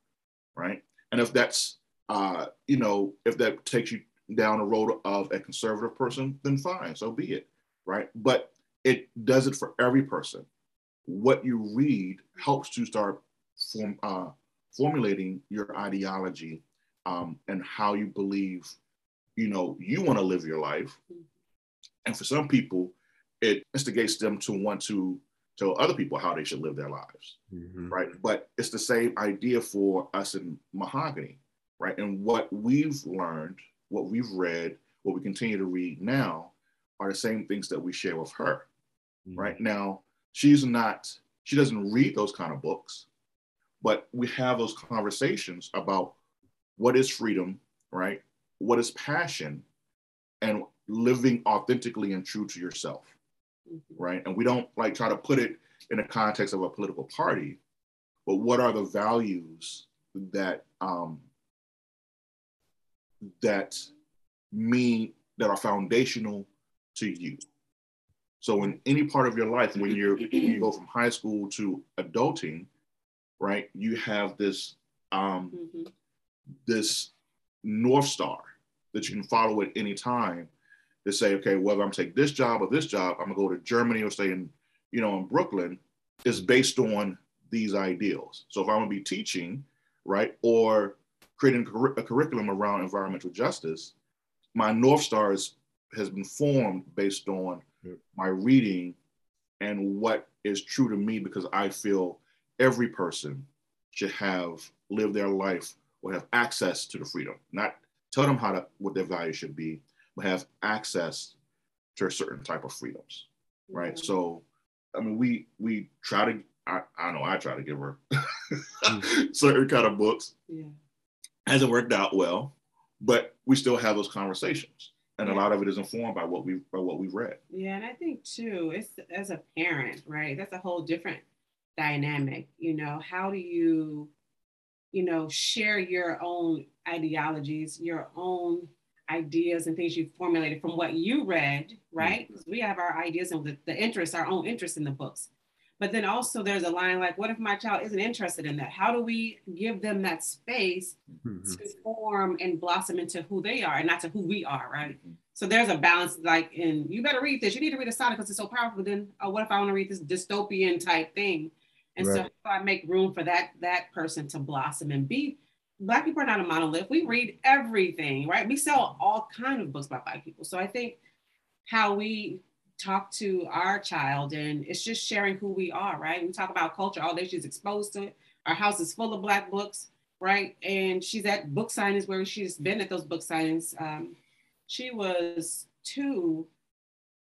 right? And if that's, uh, you know, if that takes you down the road of a conservative person, then fine, so be it, right? But it does it for every person. What you read helps to start form, uh, formulating your ideology um, and how you believe, you know, you want to live your life. And for some people, it instigates them to want to tell other people how they should live their lives, mm-hmm. right? But it's the same idea for us in mahogany, right? And what we've learned, what we've read, what we continue to read now are the same things that we share with her, mm-hmm. right? Now, she's not she doesn't read those kind of books, but we have those conversations about what is freedom, right? What is passion, and living authentically and true to yourself, mm-hmm. right? And we don't like try to put it in the context of a political party, but what are the values that um, that mean that are foundational to you? So in any part of your life, when you're you go from high school to adulting, right, you have this um, mm-hmm. this north star that you can follow at any time to say, okay, whether I'm take this job or this job, I'm gonna go to Germany or stay in, you know, in Brooklyn, is based on these ideals. So if I'm gonna be teaching, right, or creating a curriculum around environmental justice, my north star is, has been formed based on my reading and what is true to me because I feel every person should have lived their life or have access to the freedom, not tell them how to what their value should be, but have access to a certain type of freedoms, right? Mm-hmm. So, I mean, we we try to. I, I know I try to give her certain kind of books. Yeah. Hasn't worked out well, but we still have those conversations and yeah. a lot of it is informed by what we by what we've read. Yeah, and I think too, it's as a parent, right? That's a whole different dynamic. You know, how do you, you know, share your own ideologies, your own ideas and things you formulated from what you read, right? Mm-hmm. We have our ideas and the, the interests, our own interests in the books. But then also there's a line like, what if my child isn't interested in that? How do we give them that space mm-hmm. to form and blossom into who they are and not to who we are, right? Mm-hmm. So there's a balance like in you better read this. You need to read a sonnet because it's so powerful. Then oh, what if I want to read this dystopian type thing? And right. so I make room for that that person to blossom and be black people are not a monolith. We read everything, right? We sell all kind of books by black people. So I think how we talk to our child and it's just sharing who we are, right? We talk about culture all day. She's exposed to it. Our house is full of black books, right? And she's at book signings where she's been at those book signings. Um, she was two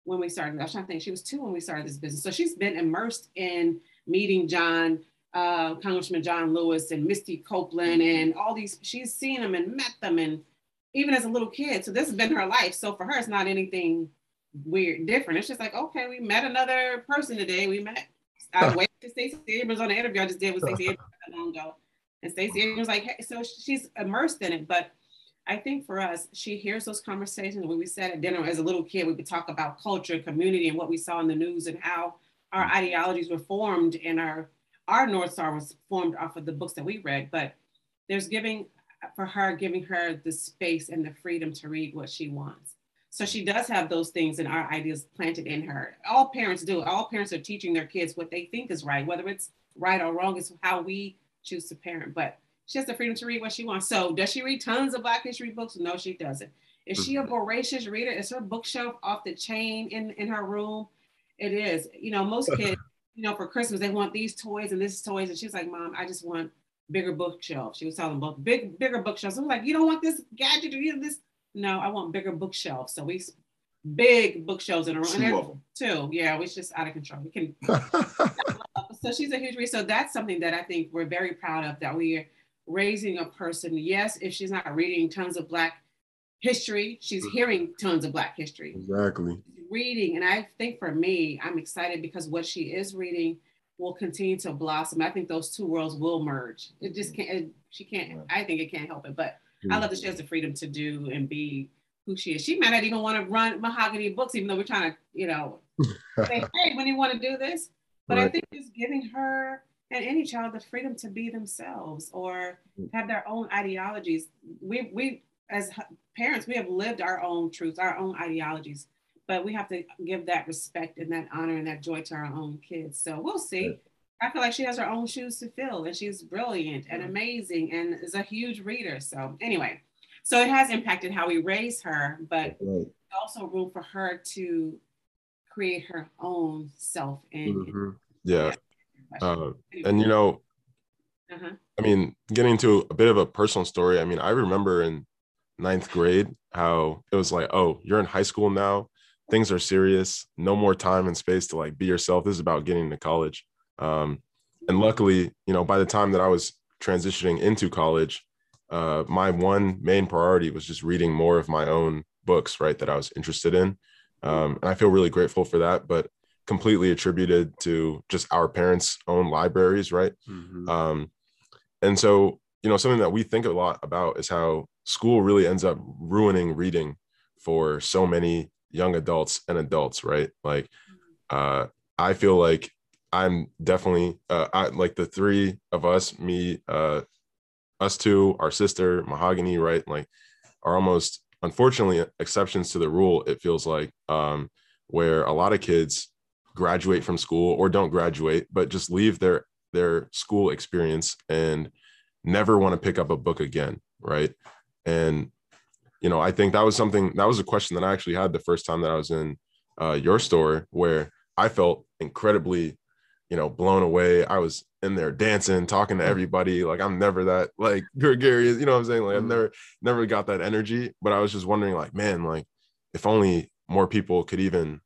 when we started. I was trying to think. She was two when we started this business. So she's been immersed in meeting John, uh, Congressman John Lewis and Misty Copeland and all these. She's seen them and met them and even as a little kid. So this has been her life. So for her, it's not anything weird, different. It's just like, okay, we met another person today. We met. I waited to Stacey Abrams on the interview I just did with Stacey Abrams long ago, and Stacey Abrams was like, hey, so she's immersed in it. But I think for us, she hears those conversations. When we sat at dinner as a little kid, we would talk about culture, community, and what we saw in the news and how our hmm. ideologies were formed and our our North Star was formed off of the books that we read. But there's giving for her, giving her the space and the freedom to read what she wants so she does have those things and our ideas planted in her. All parents do. All parents are teaching their kids what they think is right, whether it's right or wrong. It's how we choose to parent. But she has the freedom to read what she wants. So does she read tons of Black history books? No, she doesn't. Is she a mm-hmm. voracious reader? Is her bookshelf off the chain in, in her room? It is. You know, most kids, you know, for Christmas, they want these toys and this toys. And she's like, Mom, I just want bigger bookshelves. She was telling both big, bigger bookshelves. I'm like, you don't want this gadget or you know, this no, I want bigger bookshelves. So we big bookshelves in a room. Two of them. Two. Yeah, it's just out of control. We can. so she's a huge reader. So that's something that I think we're very proud of that we are raising a person. Yes, if she's not reading tons of Black history, she's mm-hmm. hearing tons of Black history. Exactly. Reading, and I think for me, I'm excited because what she is reading will continue to blossom. I think those two worlds will merge. It just can't. It, she can't. I think it can't help it, but Mm-hmm. I love that she has the freedom to do and be who she is. She might not even want to run mahogany books, even though we're trying to, you know, say, hey, when you want to do this. But right. I think just giving her and any child the freedom to be themselves or mm. have their own ideologies. We we as parents, we have lived our own truths, our own ideologies, but we have to give that respect and that honor and that joy to our own kids. So we'll see. I feel like she has her own shoes to fill and she's brilliant and amazing and is a huge reader. So anyway, so it has impacted how we raise her, but right. also room for her to create her own self and mm-hmm. yeah. Uh, and you know, uh-huh. I mean, getting to a bit of a personal story. I mean, I remember in ninth grade how it was like, oh, you're in high school now. Things are serious. No more time and space to like be yourself. This is about getting to college Um, and luckily, you know, by the time that I was transitioning into college, uh, my one main priority was just reading more of my own books, right, that I was interested in. Um, and I feel really grateful for that, but completely attributed to just our parents' own libraries, right? Mm-hmm. Um, and so, you know, something that we think a lot about is how school really ends up ruining reading for so many young adults and adults, right? Like, uh, I feel like I'm definitely uh, I, like the three of us, me, uh, us two, our sister, Mahogany, right? Like, are almost unfortunately exceptions to the rule. It feels like um, where a lot of kids graduate from school or don't graduate, but just leave their their school experience and never want to pick up a book again, right? And you know, I think that was something that was a question that I actually had the first time that I was in uh, your store, where I felt incredibly you know, blown away. I was in there dancing, talking to mm. everybody. Like I'm never that like gregarious, you know what I'm saying? Like I've mm. never never got that energy. But I was just wondering, like, man, like if only more people could even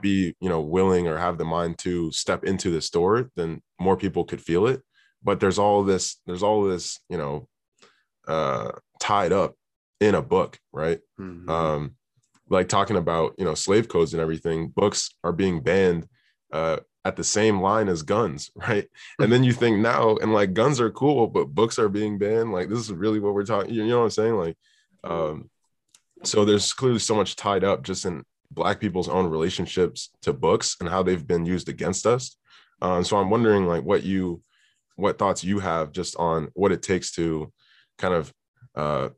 be, you know, willing or have the mind to step into the store, then more people could feel it. But there's all this, there's all this, you know, uh tied up in a book, right? Mm-hmm. Um, like talking about, you know, slave codes and everything, books are being banned uh at the same line as guns, right? And then you think now, and like guns are cool, but books are being banned. Like this is really what we're talking. You know what I'm saying? Like, um, so there's clearly so much tied up just in Black people's own relationships to books and how they've been used against us. Um, so I'm wondering, like, what you, what thoughts you have just on what it takes to kind of uh,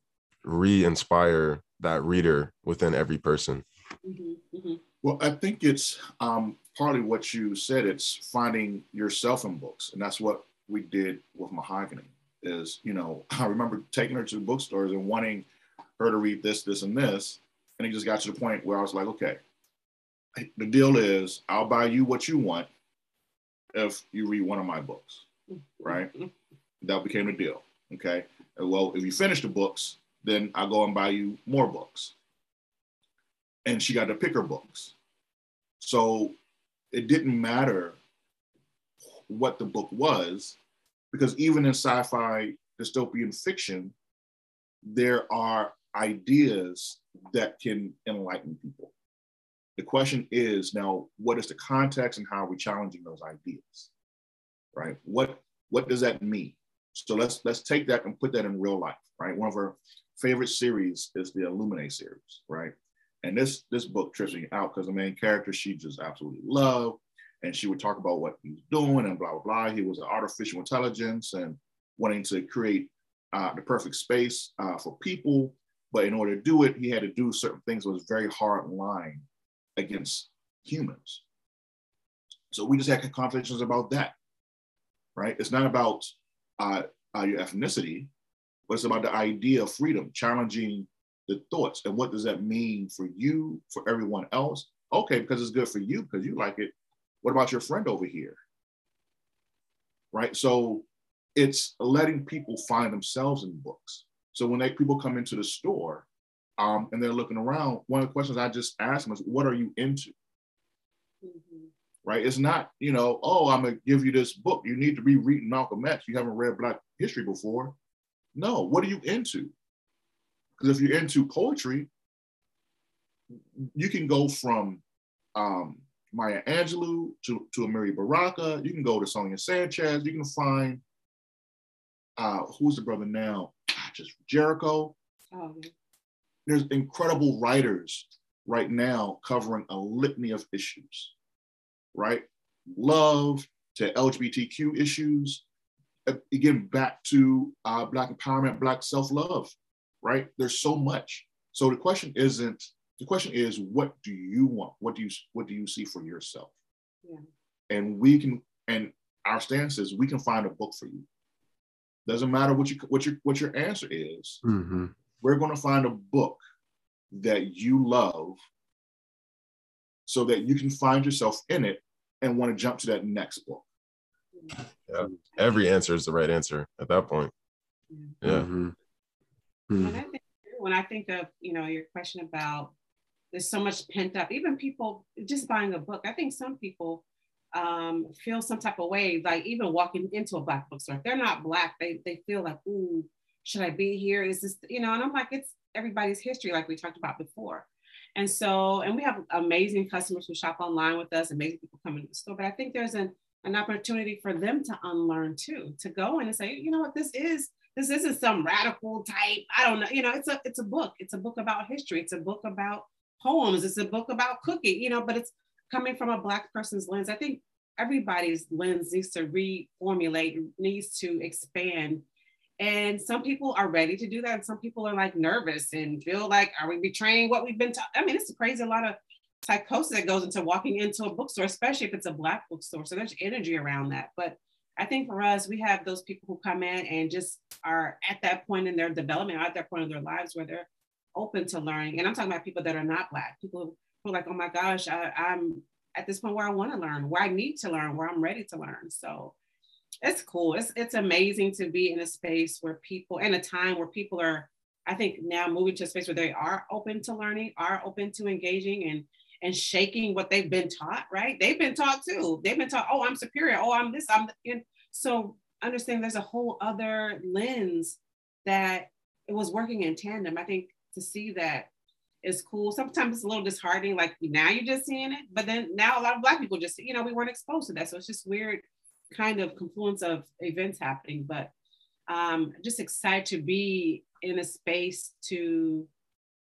re-inspire that reader within every person. Mm-hmm, mm-hmm. Well, I think it's um, partly what you said. It's finding yourself in books, and that's what we did with Mahogany. Is you know, I remember taking her to bookstores and wanting her to read this, this, and this, and it just got to the point where I was like, okay, the deal is I'll buy you what you want if you read one of my books, right? that became the deal. Okay. Well, if you finish the books, then I'll go and buy you more books and she got to pick her books. So it didn't matter what the book was, because even in sci fi dystopian fiction, there are ideas that can enlighten people. The question is now, what is the context and how are we challenging those ideas? Right? What what does that mean? So let's let's take that and put that in real life, right? One of our favorite series is the Illuminae series, right? And this this book trips me out because the main character she just absolutely loved, and she would talk about what he was doing and blah blah blah. He was an artificial intelligence and wanting to create uh, the perfect space uh, for people, but in order to do it, he had to do certain things was very hard line against humans. So we just had conversations about that, right? It's not about uh, uh your ethnicity, but it's about the idea of freedom, challenging the thoughts and what does that mean for you, for everyone else? Okay, because it's good for you because you like it. What about your friend over here? Right. So it's letting people find themselves in books. So when they people come into the store um, and they're looking around, one of the questions I just ask them is, "What are you into?" Mm-hmm. Right. It's not, you know, oh, I'm gonna give you this book. You need to be reading Malcolm X. You haven't read Black history before. No. What are you into? Because if you're into poetry, you can go from um, Maya Angelou to, to Amiri Baraka. You can go to Sonia Sanchez. You can find uh, who's the brother now? Ah, just Jericho. Oh, There's incredible writers right now covering a litany of issues, right? Love to LGBTQ issues, again, back to uh, Black empowerment, Black self love right? There's so much. So the question isn't the question is what do you want? What do you what do you see for yourself? Yeah. And we can and our stance is we can find a book for you. Doesn't matter what you what your what your answer is. Mm-hmm. We're going to find a book that you love so that you can find yourself in it and want to jump to that next book. Yeah. Every answer is the right answer at that point. Yeah. Mm-hmm. Mm. I think when I think of, you know, your question about there's so much pent up, even people just buying a book, I think some people um, feel some type of way, like even walking into a black bookstore. If they're not black, they they feel like, ooh, should I be here? Is this, you know? And I'm like, it's everybody's history, like we talked about before. And so, and we have amazing customers who shop online with us, amazing people coming to the store. But I think there's an an opportunity for them to unlearn too, to go in and say, you know what, this is this isn't some radical type. I don't know. You know, it's a it's a book. It's a book about history. It's a book about poems. It's a book about cooking. You know, but it's coming from a black person's lens. I think everybody's lens needs to reformulate, needs to expand. And some people are ready to do that. And some people are like nervous and feel like, are we betraying what we've been taught? I mean, it's crazy. A lot of psychosis that goes into walking into a bookstore, especially if it's a black bookstore. So there's energy around that. But I think for us, we have those people who come in and just are at that point in their development, at that point in their lives where they're open to learning. And I'm talking about people that are not black, people who are like, oh my gosh, I, I'm at this point where I want to learn, where I need to learn, where I'm ready to learn. So it's cool. It's it's amazing to be in a space where people, in a time where people are, I think now moving to a space where they are open to learning, are open to engaging and and shaking what they've been taught, right? They've been taught too. They've been taught, oh, I'm superior. Oh, I'm this, I'm and so understand there's a whole other lens that it was working in tandem. I think to see that is cool. Sometimes it's a little disheartening, like now you're just seeing it, but then now a lot of black people just, you know, we weren't exposed to that. So it's just weird kind of confluence of events happening. But um, just excited to be in a space to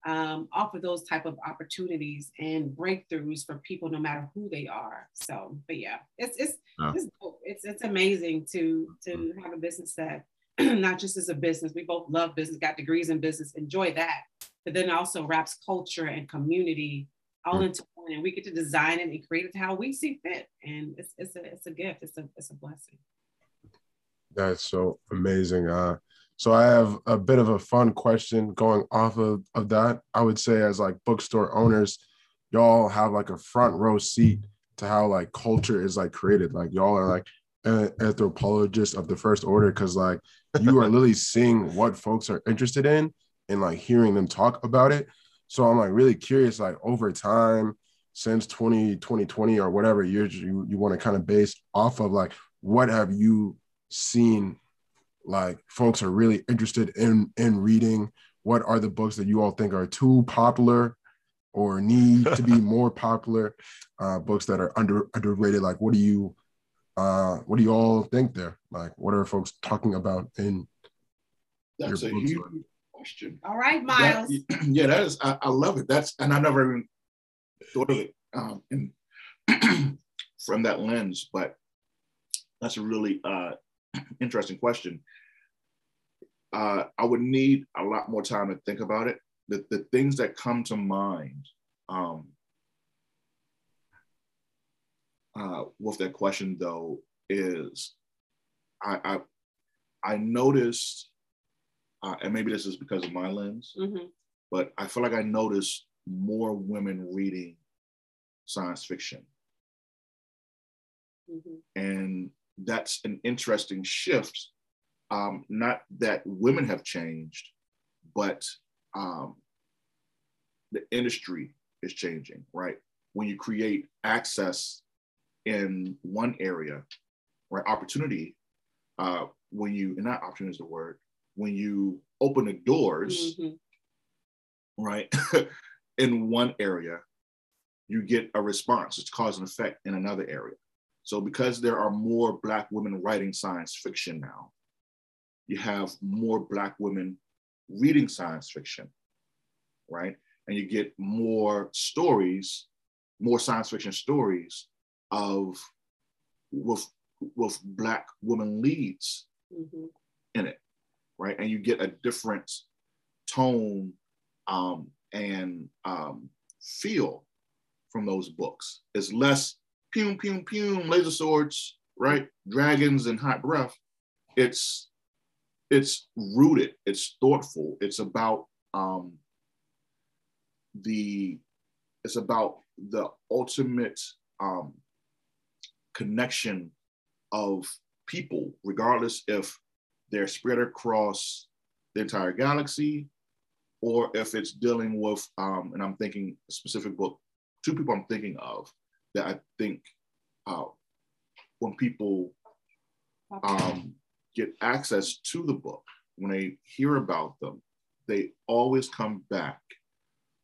um, offer those type of opportunities and breakthroughs for people, no matter who they are. So, but yeah, it's it's oh. it's, it's, it's amazing to to mm-hmm. have a business that not just as a business. We both love business, got degrees in business, enjoy that, but then also wraps culture and community all mm-hmm. into one, and we get to design it and create it how we see fit, and it's it's a it's a gift. It's a it's a blessing. That's so amazing. Uh, so I have a bit of a fun question going off of, of that. I would say as like bookstore owners, y'all have like a front row seat to how like culture is like created. Like y'all are like anthropologists of the first order because like you are literally seeing what folks are interested in and like hearing them talk about it. So I'm like really curious, like over time since 20, 2020 or whatever years you, you want to kind of base off of like what have you seen like folks are really interested in in reading what are the books that you all think are too popular or need to be more popular uh, books that are under underrated. Like what do you uh, what do you all think there? Like what are folks talking about in that's a huge question. All right miles. that, yeah that is I, I, love it. That's and i never even thought of it um, in, from that lens but that's a really uh, interesting question uh, I would need a lot more time to think about it. The, the things that come to mind um, uh, with that question, though, is I I, I noticed, uh, and maybe this is because of my lens, mm-hmm. but I feel like I noticed more women reading science fiction. Mm-hmm. And that's an interesting shift um, not that women have changed, but um, the industry is changing, right? When you create access in one area, right, opportunity, uh, when you, and not opportunity is the word, when you open the doors, mm-hmm. right, in one area, you get a response. It's cause and effect in another area. So because there are more Black women writing science fiction now, you have more Black women reading science fiction, right? And you get more stories, more science fiction stories of with with Black women leads mm-hmm. in it, right? And you get a different tone um, and um, feel from those books. It's less pew pew pew laser swords, right? Dragons and hot breath. It's it's rooted, it's thoughtful, it's about um, the it's about the ultimate um, connection of people, regardless if they're spread across the entire galaxy or if it's dealing with, um, and I'm thinking a specific book, two people I'm thinking of that I think uh, when people um, get access to the book, when they hear about them, they always come back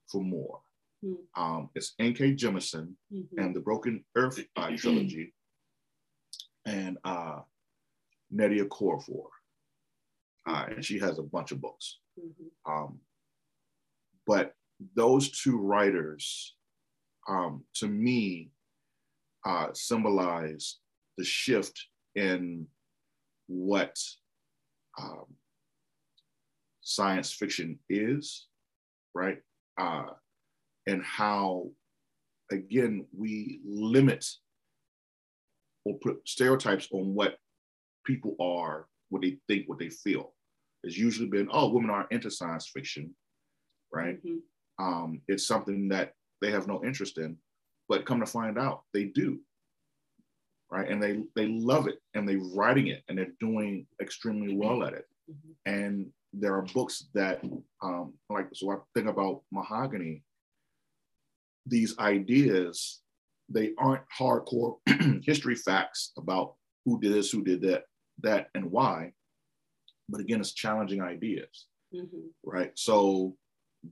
for more. Mm-hmm. Um, it's N.K. Jemisin mm-hmm. and the Broken Earth uh, trilogy, and uh, Nnedi Okorafor. Uh, and she has a bunch of books. Mm-hmm. Um, but those two writers, um, to me, uh, symbolize the shift in what um, science fiction is, right? Uh, and how, again, we limit or put stereotypes on what people are, what they think, what they feel. It's usually been, oh, women aren't into science fiction, right? Mm-hmm. Um, it's something that they have no interest in, but come to find out, they do, right? And they they love it, and they're writing it, and they're doing extremely well at it. Mm-hmm. And there are books that, um, like, so I think about Mahogany. These ideas, they aren't hardcore history facts about who did this, who did that, that, and why. But again, it's challenging ideas, mm-hmm. right? So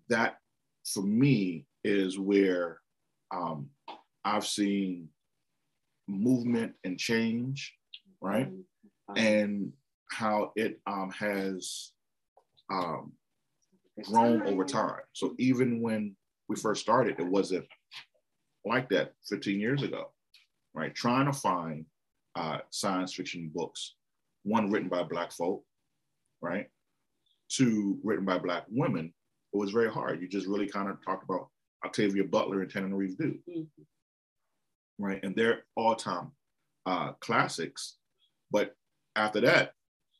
that, for me, is where um, I've seen movement and change, right? Mm-hmm. And how it um, has um, grown over time. So even when we first started, it wasn't like that 15 years ago, right? Trying to find uh, science fiction books, one written by Black folk, right? Two written by Black women, it was very hard. You just really kind of talked about Octavia Butler and Tananarive Due, mm-hmm. Right? And they're all-time uh, classics. But after that,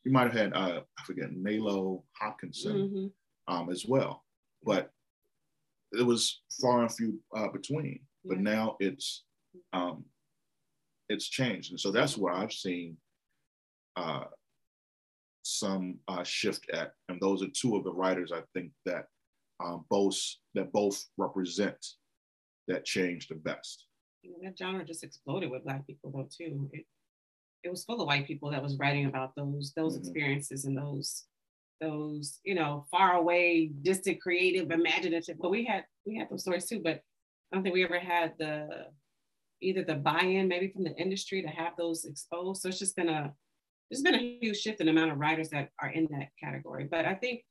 you might have had uh, I forget Nalo Hopkinson mm-hmm. um, as well, but it was far and few uh, between. Yeah. But now it's um, it's changed, and so that's where I've seen uh, some uh, shift at, and those are two of the writers I think that um, both that both represent that change the best. That genre just exploded with Black people though too. It, it was full of white people that was writing about those those mm-hmm. experiences and those those you know far away distant creative imaginative. But we had we had those stories too. But i don't think we ever had the either the buy-in maybe from the industry to have those exposed. So it's just been a there's been a huge shift in the amount of writers that are in that category. But i think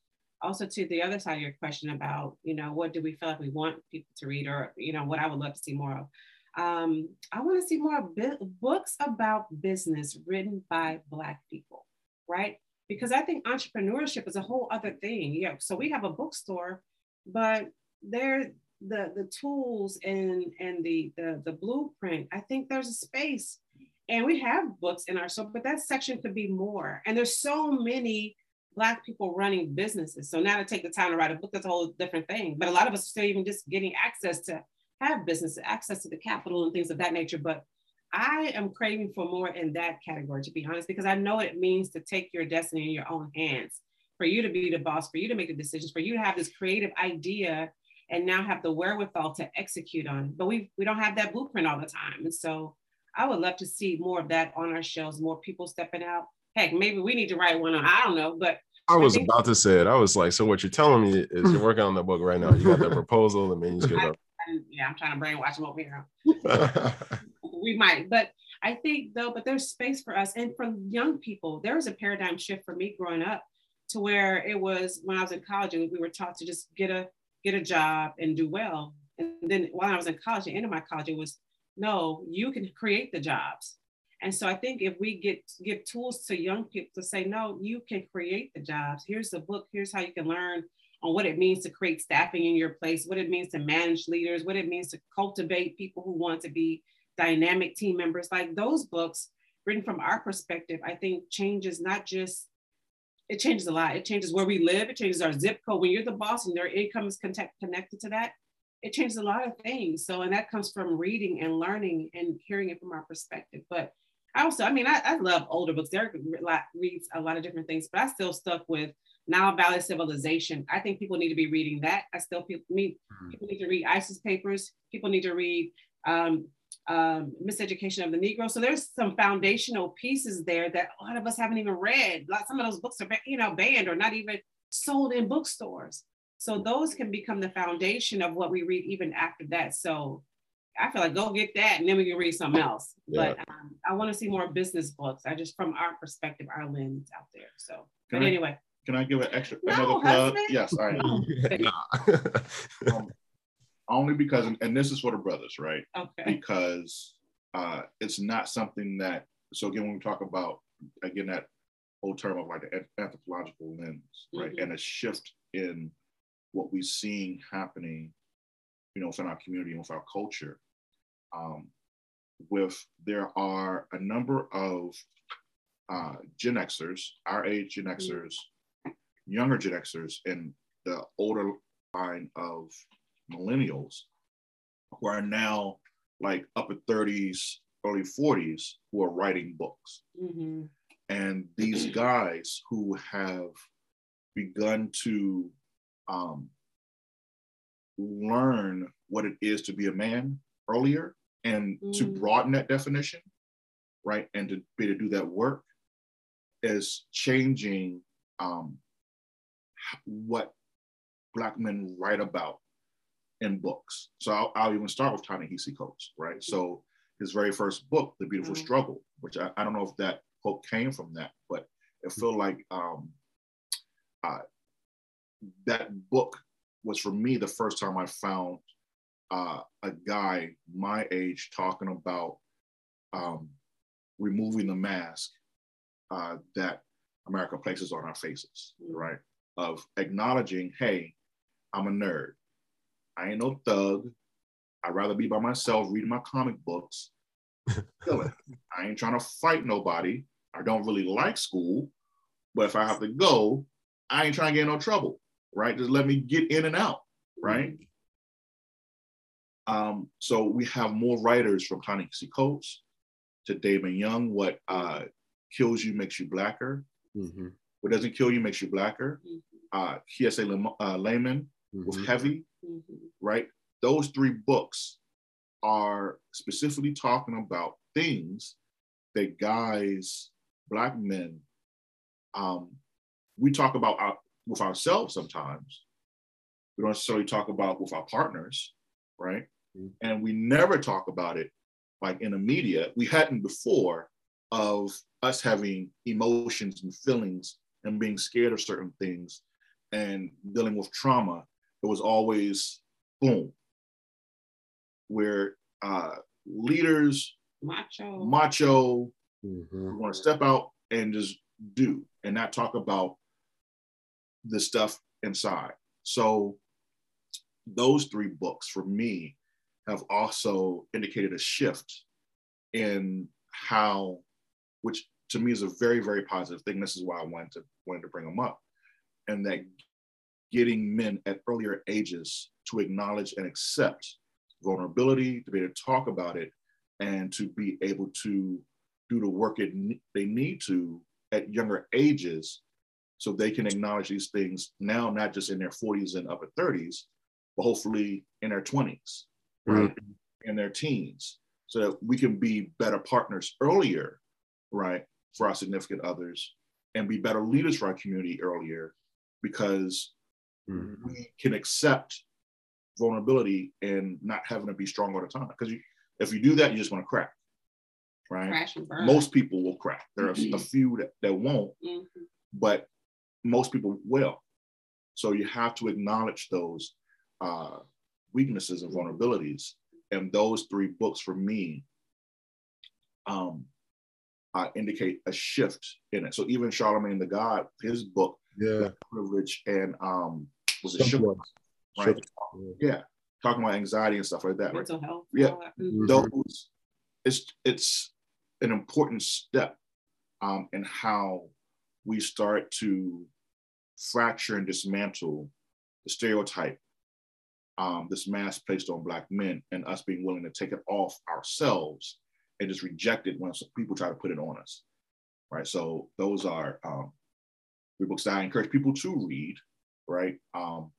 also to the other side of your question about you know what do we feel like we want people to read or you know what i would love to see more of um, I want to see more books about business written by Black people, right? Because I think entrepreneurship is a whole other thing. Yeah, so we have a bookstore, but there the the tools and and the the the blueprint. I think there's a space, and we have books in our store, but that section could be more. And there's so many Black people running businesses. So now to take the time to write a book, that's a whole different thing. But a lot of us are still even just getting access to have business access to the capital and things of that nature. But I am craving for more in that category, to be honest, because I know what it means to take your destiny in your own hands, for you to be the boss, for you to make the decisions, for you to have this creative idea and now have the wherewithal to execute on. But we we don't have that blueprint all the time. And so I would love to see more of that on our shelves, more people stepping out. Heck, maybe we need to write one on, I don't know, but I was I about to say it. I was like, so what you're telling me is you're working on the book right now. You got the proposal, the manuscript yeah, I'm trying to brainwash them over here. we might, but I think though, but there's space for us and for young people. There was a paradigm shift for me growing up to where it was when I was in college, we were taught to just get a get a job and do well. And then while I was in college, the end of my college, it was no, you can create the jobs. And so I think if we get give tools to young people to say, no, you can create the jobs. Here's the book. Here's how you can learn on what it means to create staffing in your place, what it means to manage leaders, what it means to cultivate people who want to be dynamic team members. Like those books, written from our perspective, I think changes not just it changes a lot. It changes where we live. It changes our zip code. When you're the boss and your income is connect, connected to that, it changes a lot of things. So, and that comes from reading and learning and hearing it from our perspective. But I also, I mean, I, I love older books. Derrick reads a lot of different things, but I still stuck with Nile Valley Civilization. I think people need to be reading that. I still people need, mm-hmm. people need to read ISIS papers. People need to read um, um, miseducation of the Negro. So there's some foundational pieces there that a lot of us haven't even read. Like some of those books are, you know, banned or not even sold in bookstores. So those can become the foundation of what we read even after that. So I feel like go get that and then we can read something else. Yeah. But um, I want to see more business books. I just from our perspective, our lens out there. So, can but I, anyway. Can I give an extra no, another plug? Yes, I am. um, only because, and this is for the brothers, right? Okay. Because uh, it's not something that. So again, when we talk about again that old term of like the anthropological lens, right, mm-hmm. and a shift in what we're seeing happening, you know, within our community and with our culture. Um, with there are a number of uh, Gen Xers, our age Gen mm-hmm. Xers, younger Gen Xers, and the older line of millennials who are now like upper 30s, early 40s who are writing books. Mm-hmm. And these guys who have begun to um, learn what it is to be a man earlier and mm. to broaden that definition, right? And to be to do that work is changing um, what Black men write about in books. So I'll, I'll even start with Ta-Nehisi Coates, right? So his very first book, The Beautiful mm. Struggle, which I, I, don't know if that quote came from that, but it felt like um, uh, that book was for me the first time I found uh, a guy my age talking about um, removing the mask uh, that America places on our faces, mm. right? Of acknowledging, hey, I'm a nerd. I ain't no thug. I'd rather be by myself reading my comic books. Killing. I ain't trying to fight nobody. I don't really like school, but if I have to go, I ain't trying to get no trouble right? Just let me get in and out, right? Um, so we have more writers from Ta-Nehisi Coates to Damon Young. What uh, kills you makes you blacker. Mm-hmm. What doesn't kill you makes you blacker. Mm-hmm. Uh, Kiese uh, Laymon mm-hmm. with Heavy, mm-hmm. right? Those three books are specifically talking about things that guys, black men, um, we talk about our, with ourselves sometimes. We don't necessarily talk about with our partners, right? Mm-hmm. And we never talk about it like in the media. We hadn't before of us having emotions and feelings and being scared of certain things and dealing with trauma. It was always boom, where uh, leaders, macho, macho, mm-hmm. want to step out and just do and not talk about the stuff inside. So those three books for me have also indicated a shift in how, which to me is a very, very positive thing. This is why I wanted to wanted to bring them up. And that getting men at earlier ages to acknowledge and accept vulnerability, to be able to talk about it, and to be able to do the work it, they need to at younger ages so they can acknowledge these things now, not just in their 40s and upper 30s, but hopefully in their 20s, right? Mm-hmm. In their teens, so that we can be better partners earlier, right, for our significant others and be better leaders for our community earlier because mm-hmm. we can accept vulnerability and not having to be strong all the time. Because if you do that, you just want to crack, right? Most people will crack. There are mm-hmm. a few that, that won't, mm-hmm. but most people will. So you have to acknowledge those uh, weaknesses and vulnerabilities. And those three books for me um, uh, indicate a shift in it. So even Charlamagne the God, his book, yeah, privilege and um, was it Sugar, right? Yeah. yeah. talking about anxiety and stuff like that. Mental right? health. Yeah, mm-hmm. those it's it's an important step um, in how we start to fracture and dismantle the stereotype, um, this mask placed on Black men, and us being willing to take it off ourselves and just reject it when people try to put it on us. Right. So those are um, the books that I encourage people to read. Right. Um,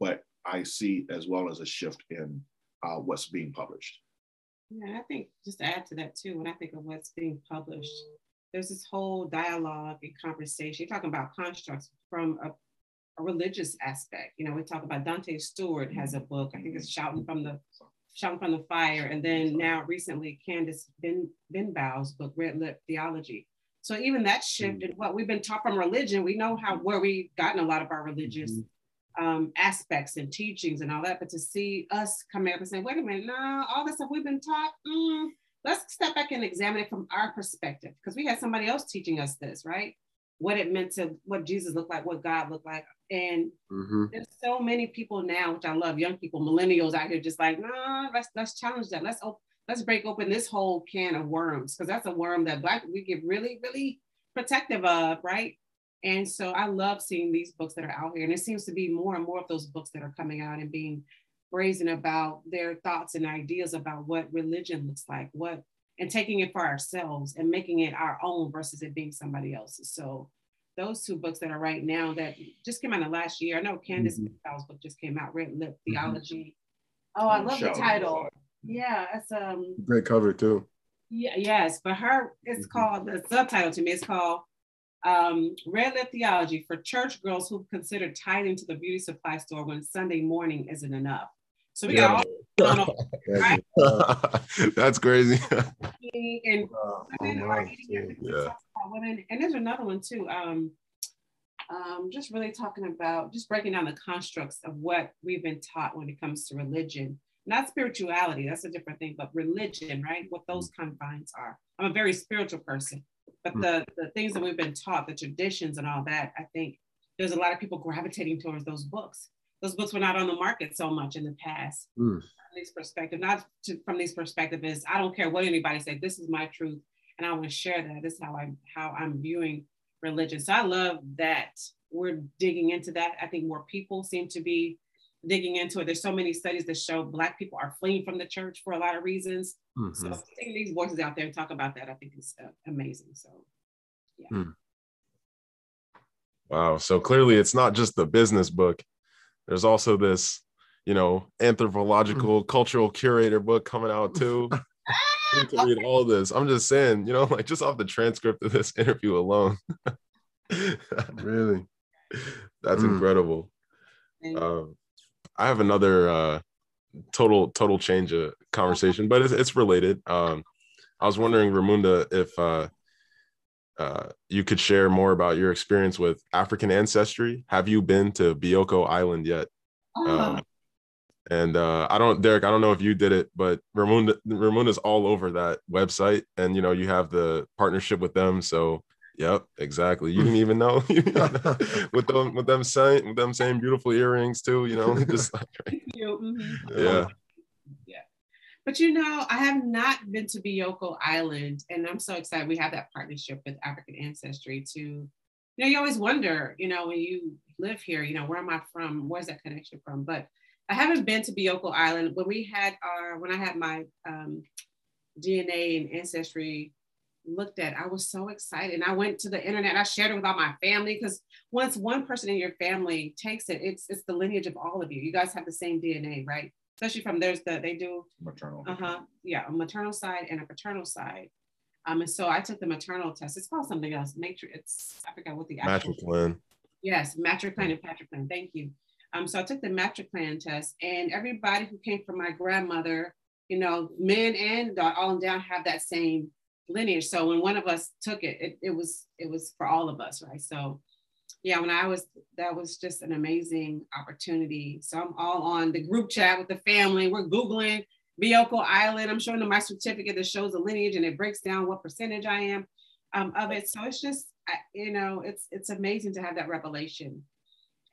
but I see as well as a shift in uh, what's being published. Yeah, I think just to add to that too, when I think of what's being published, there's this whole dialogue and conversation. You're talking about constructs from a, a religious aspect. You know, we talk about Dante Stewart has a book. I think it's shouting from the shouting from the fire, and then now recently Candice Ben Benbow's book, Red Lip Theology. So even that shifted what we've been taught from religion. We know how where we've gotten a lot of our religious mm-hmm. um, aspects and teachings and all that, but to see us coming up and say, "Wait a minute, no, all this stuff we've been taught." Mm, let's step back and examine it from our perspective because we had somebody else teaching us this, right? What it meant to what Jesus looked like, what God looked like. And mm-hmm. there's so many people now, which I love, young people, millennials out here, just like, nah, let's let's challenge that. Let's op- let's break open this whole can of worms because that's a worm that black we get really, really protective of, right? And so I love seeing these books that are out here. And it seems to be more and more of those books that are coming out and being brazen about their thoughts and ideas about what religion looks like, what and taking it for ourselves and making it our own versus it being somebody else's. So those two books that are right now that just came out in the last year. I know Candice mm-hmm. book just came out, Red Lip mm-hmm. Theology. Mm-hmm. Oh, I love the title. Yeah, it's um great cover too. Yeah, yes, but her it's mm-hmm. called the subtitle to me. It's called um, Red Lip Theology for church girls who consider tithing to the beauty supply store when Sunday morning isn't enough. So we yeah. got all right? That's crazy. and oh, women yeah. women, and there's another one too. Um, um, just really talking about just breaking down the constructs of what we've been taught when it comes to religion, not spirituality. That's a different thing, but religion, right? What those confines are. I'm a very spiritual person, but hmm. the the things that we've been taught, the traditions and all that, I think there's a lot of people gravitating towards those books those books were not on the market so much in the past. Mm. From this perspective, not to, from this perspective is I don't care what anybody say. This is my truth, and I want to share that. This is how I how I'm viewing religion. So I love that we're digging into that. I think more people seem to be digging into it. There's so many studies that show Black people are fleeing from the church for a lot of reasons. Mm-hmm. So taking these voices out there and talk about that, I think is uh, amazing. So, yeah. Mm. Wow. So clearly, it's not just the business book there's also this, you know, anthropological mm. cultural curator book coming out too. to read all this. I'm just saying, you know, like just off the transcript of this interview alone. really, that's mm. incredible. Um, I have another uh, total total change of conversation, but it's, it's related. Um, I was wondering, Ramunda, if uh, uh, you could share more about your experience with African ancestry. Have you been to Bioko Island yet? Oh. Um, and uh, I don't, Derrick, I don't know if you did it, but Ramunda, Ramunda's all over that website, and you know you have the partnership with them. So, yep, exactly. You didn't even know with them with them saying with them saying beautiful earrings too. You know, just like, mm-hmm. yeah. But you know, I have not been to Bioko Island, and I'm so excited we have that partnership with African Ancestry to, you know, you always wonder, you know, when you live here, you know, where am I from? Where's that connection from? But I haven't been to Bioko Island. When we had our, when I had my um, DNA and ancestry looked at, I was so excited. And I went to the internet, I shared it with all my family because once one person in your family takes it, it's it's the lineage of all of you. You guys have the same DNA, right? especially from there's the they do maternal. Uh huh. Yeah, a maternal side and a paternal side. Um, and so I took the maternal test. It's called something else. Matrix. It's I forgot what the actual. Matriclan. Yes, Matriclan and Patriclan. Thank you. Um, so I took the Matriclan test, and everybody who came from my grandmother, you know, men and all down have that same lineage. So when one of us took it, it, it was it was for all of us, right? So yeah, when I was, that was just an amazing opportunity. So I'm all on the group chat with the family. We're Googling Bioko Island. I'm showing them my certificate that shows the lineage and it breaks down what percentage I am um, of it. So it's just, you know, it's, it's amazing to have that revelation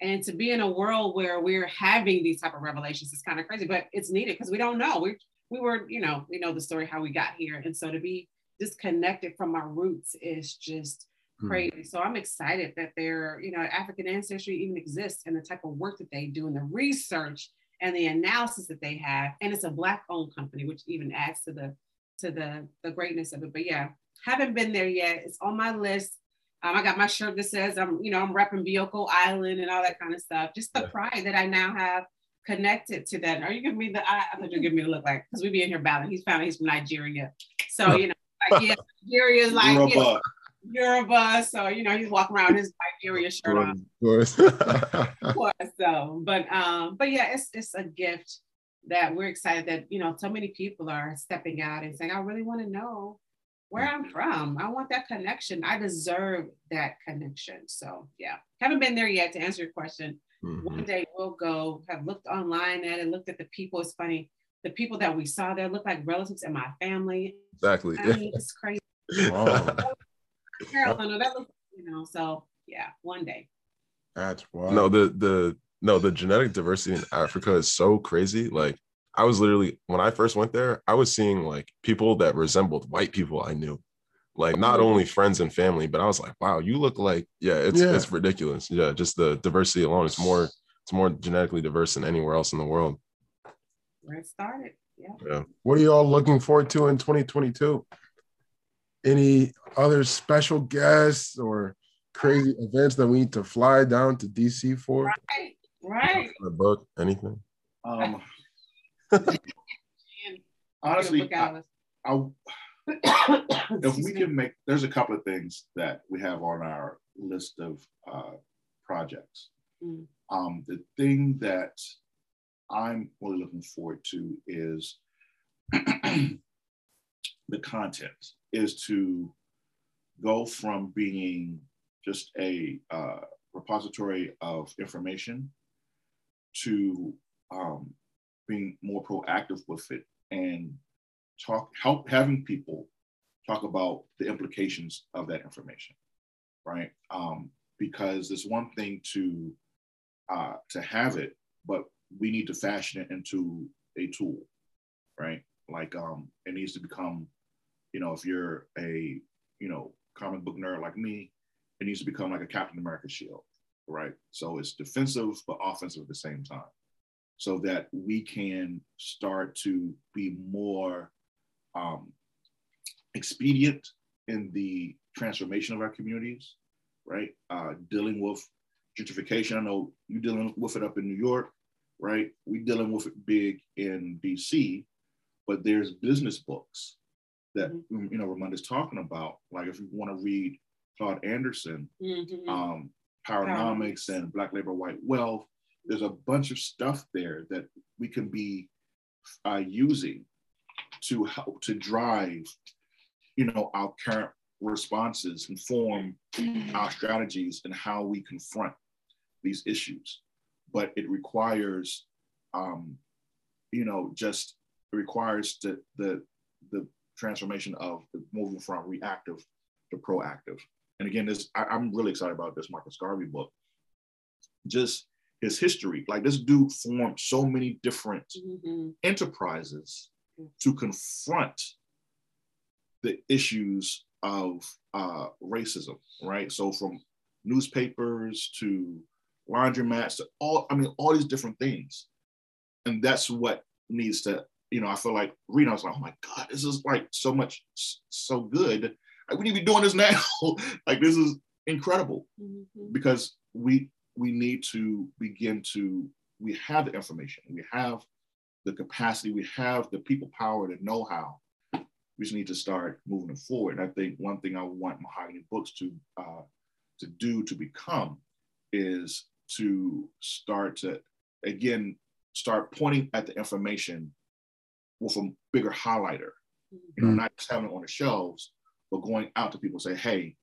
and to be in a world where we're having these type of revelations is kind of crazy, but it's needed because we don't know. We, we were, you know, we know the story, how we got here. And so to be disconnected from our roots is just, Hmm. crazy. So I'm excited that their, you know, African ancestry even exists and the type of work that they do and the research and the analysis that they have. And it's a black owned company, which even adds to the to the the greatness of it. But yeah, haven't been there yet. It's on my list. Um, I got my shirt that says I'm, you know, I'm repping Bioko Island and all that kind of stuff. Just the pride that I now have connected to that. Are you giving me the I, I thought you were giving me the look like because we be in here battling. He's found he's from Nigeria. So you know, like yeah, Nigeria is like you know, Yoruba. So you know, he's walking around his Nigeria shirt on. Of course. of course. So, but um, but yeah, it's it's a gift that we're excited that you know so many people are stepping out and saying, I really want to know where I'm from. I want that connection. I deserve that connection. So yeah, haven't been there yet to answer your question. Mm-hmm. One day we'll go, have looked online at it, looked at the people. It's funny. The people that we saw there look like relatives in my family. Exactly. I mean, it's crazy. Wow. Carolina, that looks, you know, so yeah, one day. That's wild. No, the the no, the genetic diversity in Africa is so crazy. Like I was literally when I first went there, I was seeing like people that resembled white people I knew. Like not mm-hmm. only friends and family, but I was like, wow, you look like yeah, it's yeah. it's ridiculous. Yeah, just the diversity alone is more it's more genetically diverse than anywhere else in the world. Where it started. Yeah. Yeah. What are y'all looking forward to in 2022? Any other special guests or crazy events that we need to fly down to DC for? Right. Right. A book, anything? Um honestly, I, I, if we can make, there's a couple of things that we have on our list of uh, projects. Mm. Um, the thing that I'm really looking forward to is the content, is to go from being just a uh, repository of information to um, being more proactive with it and talk help having people talk about the implications of that information right? Um, because it's one thing to uh, to have it but we need to fashion it into a tool right like um, it needs to become you know if you're a you know comic book nerd like me it needs to become like a captain america shield right so it's defensive but offensive at the same time so that we can start to be more um, expedient in the transformation of our communities, right? Uh, dealing with gentrification. I know you're dealing with it up in New York, right? We're dealing with it big in DC, but there's business books that mm-hmm. you know Ramunda's talking about. Like if you want to read Claude Anderson, mm-hmm. um, Powernomics and Black Labor, White Wealth, there's a bunch of stuff there that we can be uh, using to help to drive, you know, our current responses, inform our strategies and how we confront these issues. But it requires, um, you know, just it requires the the the transformation of moving from reactive to proactive. And again, this I, I'm really excited about this Marcus Garvey book. Just his history. Like this dude formed so many different mm-hmm. enterprises to confront the issues of uh, racism, right? So from newspapers to laundromats all, I mean, all these different things. And that's what needs to, you know, I feel like reading, I was like, oh my God, this is like so much, so good. Like, we need to be doing this now. like this is incredible mm-hmm. because we we need to begin to, we have the information, we have the capacity, we have the people power, the know how. We just need to start moving forward. And I think one thing I want Mahogany Books to uh, to do to become is to start to again start pointing at the information with a bigger highlighter. You know, mm-hmm. not just having it on the shelves, but going out to people say, "Hey,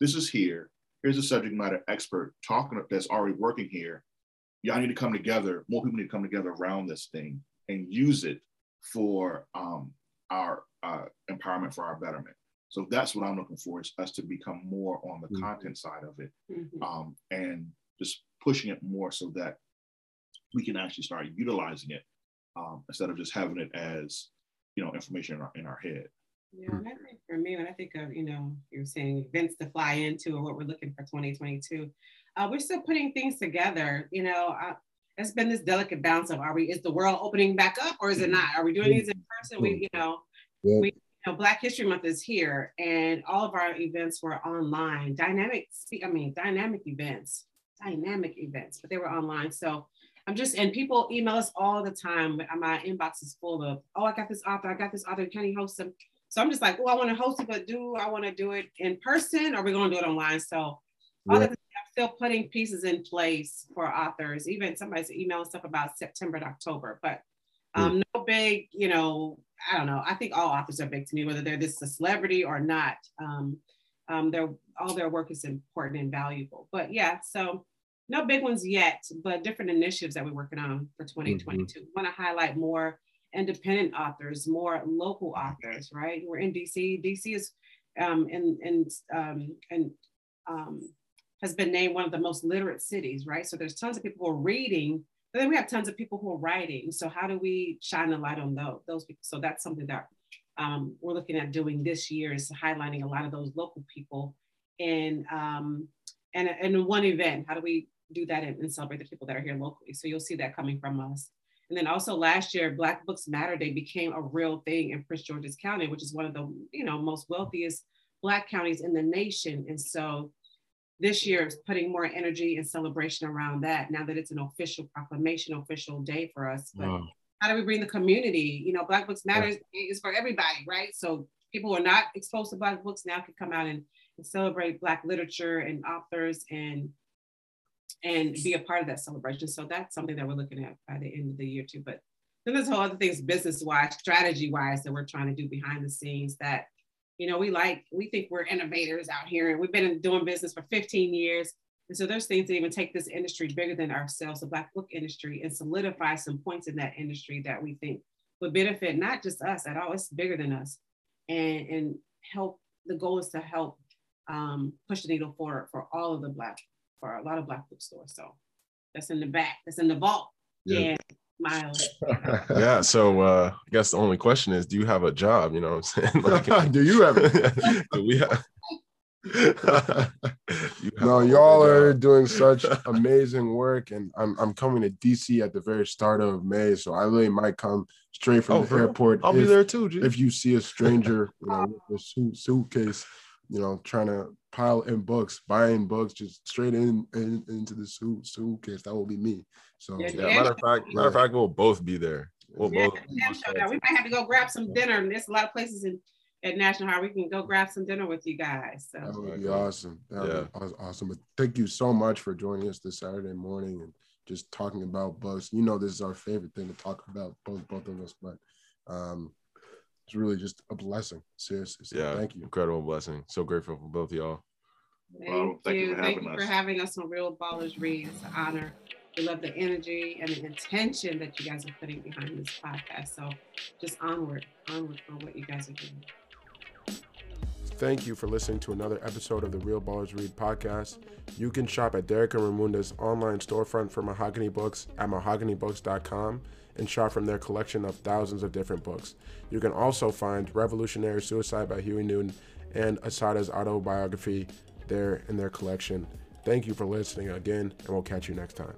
this is here here's a subject matter expert talking that's already working here. Y'all need to come together. More people need to come together around this thing and use it for um, our uh, empowerment, for our betterment. So that's what I'm looking for is us to become more on the mm-hmm. content side of it mm-hmm. um, and just pushing it more so that we can actually start utilizing it um, instead of just having it as you know information in our, in our head. Yeah, and I think for me, when I think of, you know, you're saying events to fly into or what we're looking for 2022, uh, we're still putting things together. You know, uh, it's been this delicate balance of are we, is the world opening back up or is it not? Are we doing these in person? We, you know, yeah. we, you know, Black History Month is here and all of our events were online, dynamic, I mean, dynamic events, dynamic events, but they were online. So I'm just and people email us all the time. My inbox is full of, oh, I got this author, I got this author. Can you host them? So I'm just like, oh, I want to host it, but do I want to do it in person or are we going to do it online? So all yeah. I'm still putting pieces in place for authors. Even somebody's emailing stuff about September to October, but um, no big, you know, I don't know. I think all authors are big to me, whether they're this a celebrity or not. Um, um, their all their work is important and valuable. But yeah, so no big ones yet, but different initiatives that we're working on for 2022. Mm-hmm. Want to highlight more independent authors, more local authors, right? We're in DC. DC is um, and and um, and um, has been named one of the most literate cities, right? So there's tons of people who are reading, but then we have tons of people who are writing. So how do we shine a light on those, those people? So that's something that um, we're looking at doing this year is highlighting a lot of those local people and um, and in one event. How do we do that and, and celebrate the people that are here locally? So you'll see that coming from us. And then also last year, Black Books Matter Day became a real thing in Prince George's County, which is one of the you know most wealthiest Black counties in the nation. And so this year is putting more energy and celebration around that now that it's an official proclamation, official day for us. But wow. How do we bring the community? You know, Black Books Matters yeah. is for everybody, right? So people who are not exposed to Black books now can come out and, and celebrate Black literature and authors and and be a part of that celebration. So that's something that we're looking at by the end of the year too. But then there's whole other things business wise, strategy wise that we're trying to do behind the scenes that you know, we like, we think we're innovators out here and we've been doing business for 15 years. And so there's things that even take this industry bigger than ourselves, the Black book industry, and solidify some points in that industry that we think would benefit not just us at all, it's bigger than us. And, and help, the goal is to help um, push the needle forward for all of the Black, for a lot of Black bookstores. So that's in the back, that's in the vault. Yeah. yeah miles. yeah. So uh, I guess the only question is, do you have a job? You know what I'm saying? Like, do you have? do we have? no, y'all are uh, doing such amazing work, and I'm I'm coming to DC at the very start of May, so I really might come straight from oh, the bro. airport. I'll if, be there too. G. If you see a stranger, you know, with a suit, suitcase, you know, trying to pile in books, buying books, just straight in, in into the suit, suitcase. That will be me. So yeah, yeah matter of fact, matter of fact, we'll both be there. We'll yeah, both. Yeah, we might have to go grab some dinner. And there's a lot of places in at National Harbor, We can go grab some dinner with you guys. So that would be awesome. That yeah. would be awesome. But thank you so much for joining us this Saturday morning and just talking about books. You know, this is our favorite thing to talk about, both both of us. But um, it's really just a blessing. Seriously. So yeah. Thank you. Incredible blessing. So grateful for both of y'all. Thank, well, thank you. you thank you us. for having us on Real Ballers Read. It's an honor. We love the energy and the intention that you guys are putting behind this podcast. So just onward, onward for what you guys are doing. Thank you for listening to another episode of the Real Ballers Read podcast. You can shop at Derrick and Ramunda's online storefront for Mahogany Books at mahoganybooks.com and shop from their collection of thousands of different books. You can also find Revolutionary Suicide by Huey Newton and Assata's autobiography there in their collection. Thank you for listening again, and we'll catch you next time.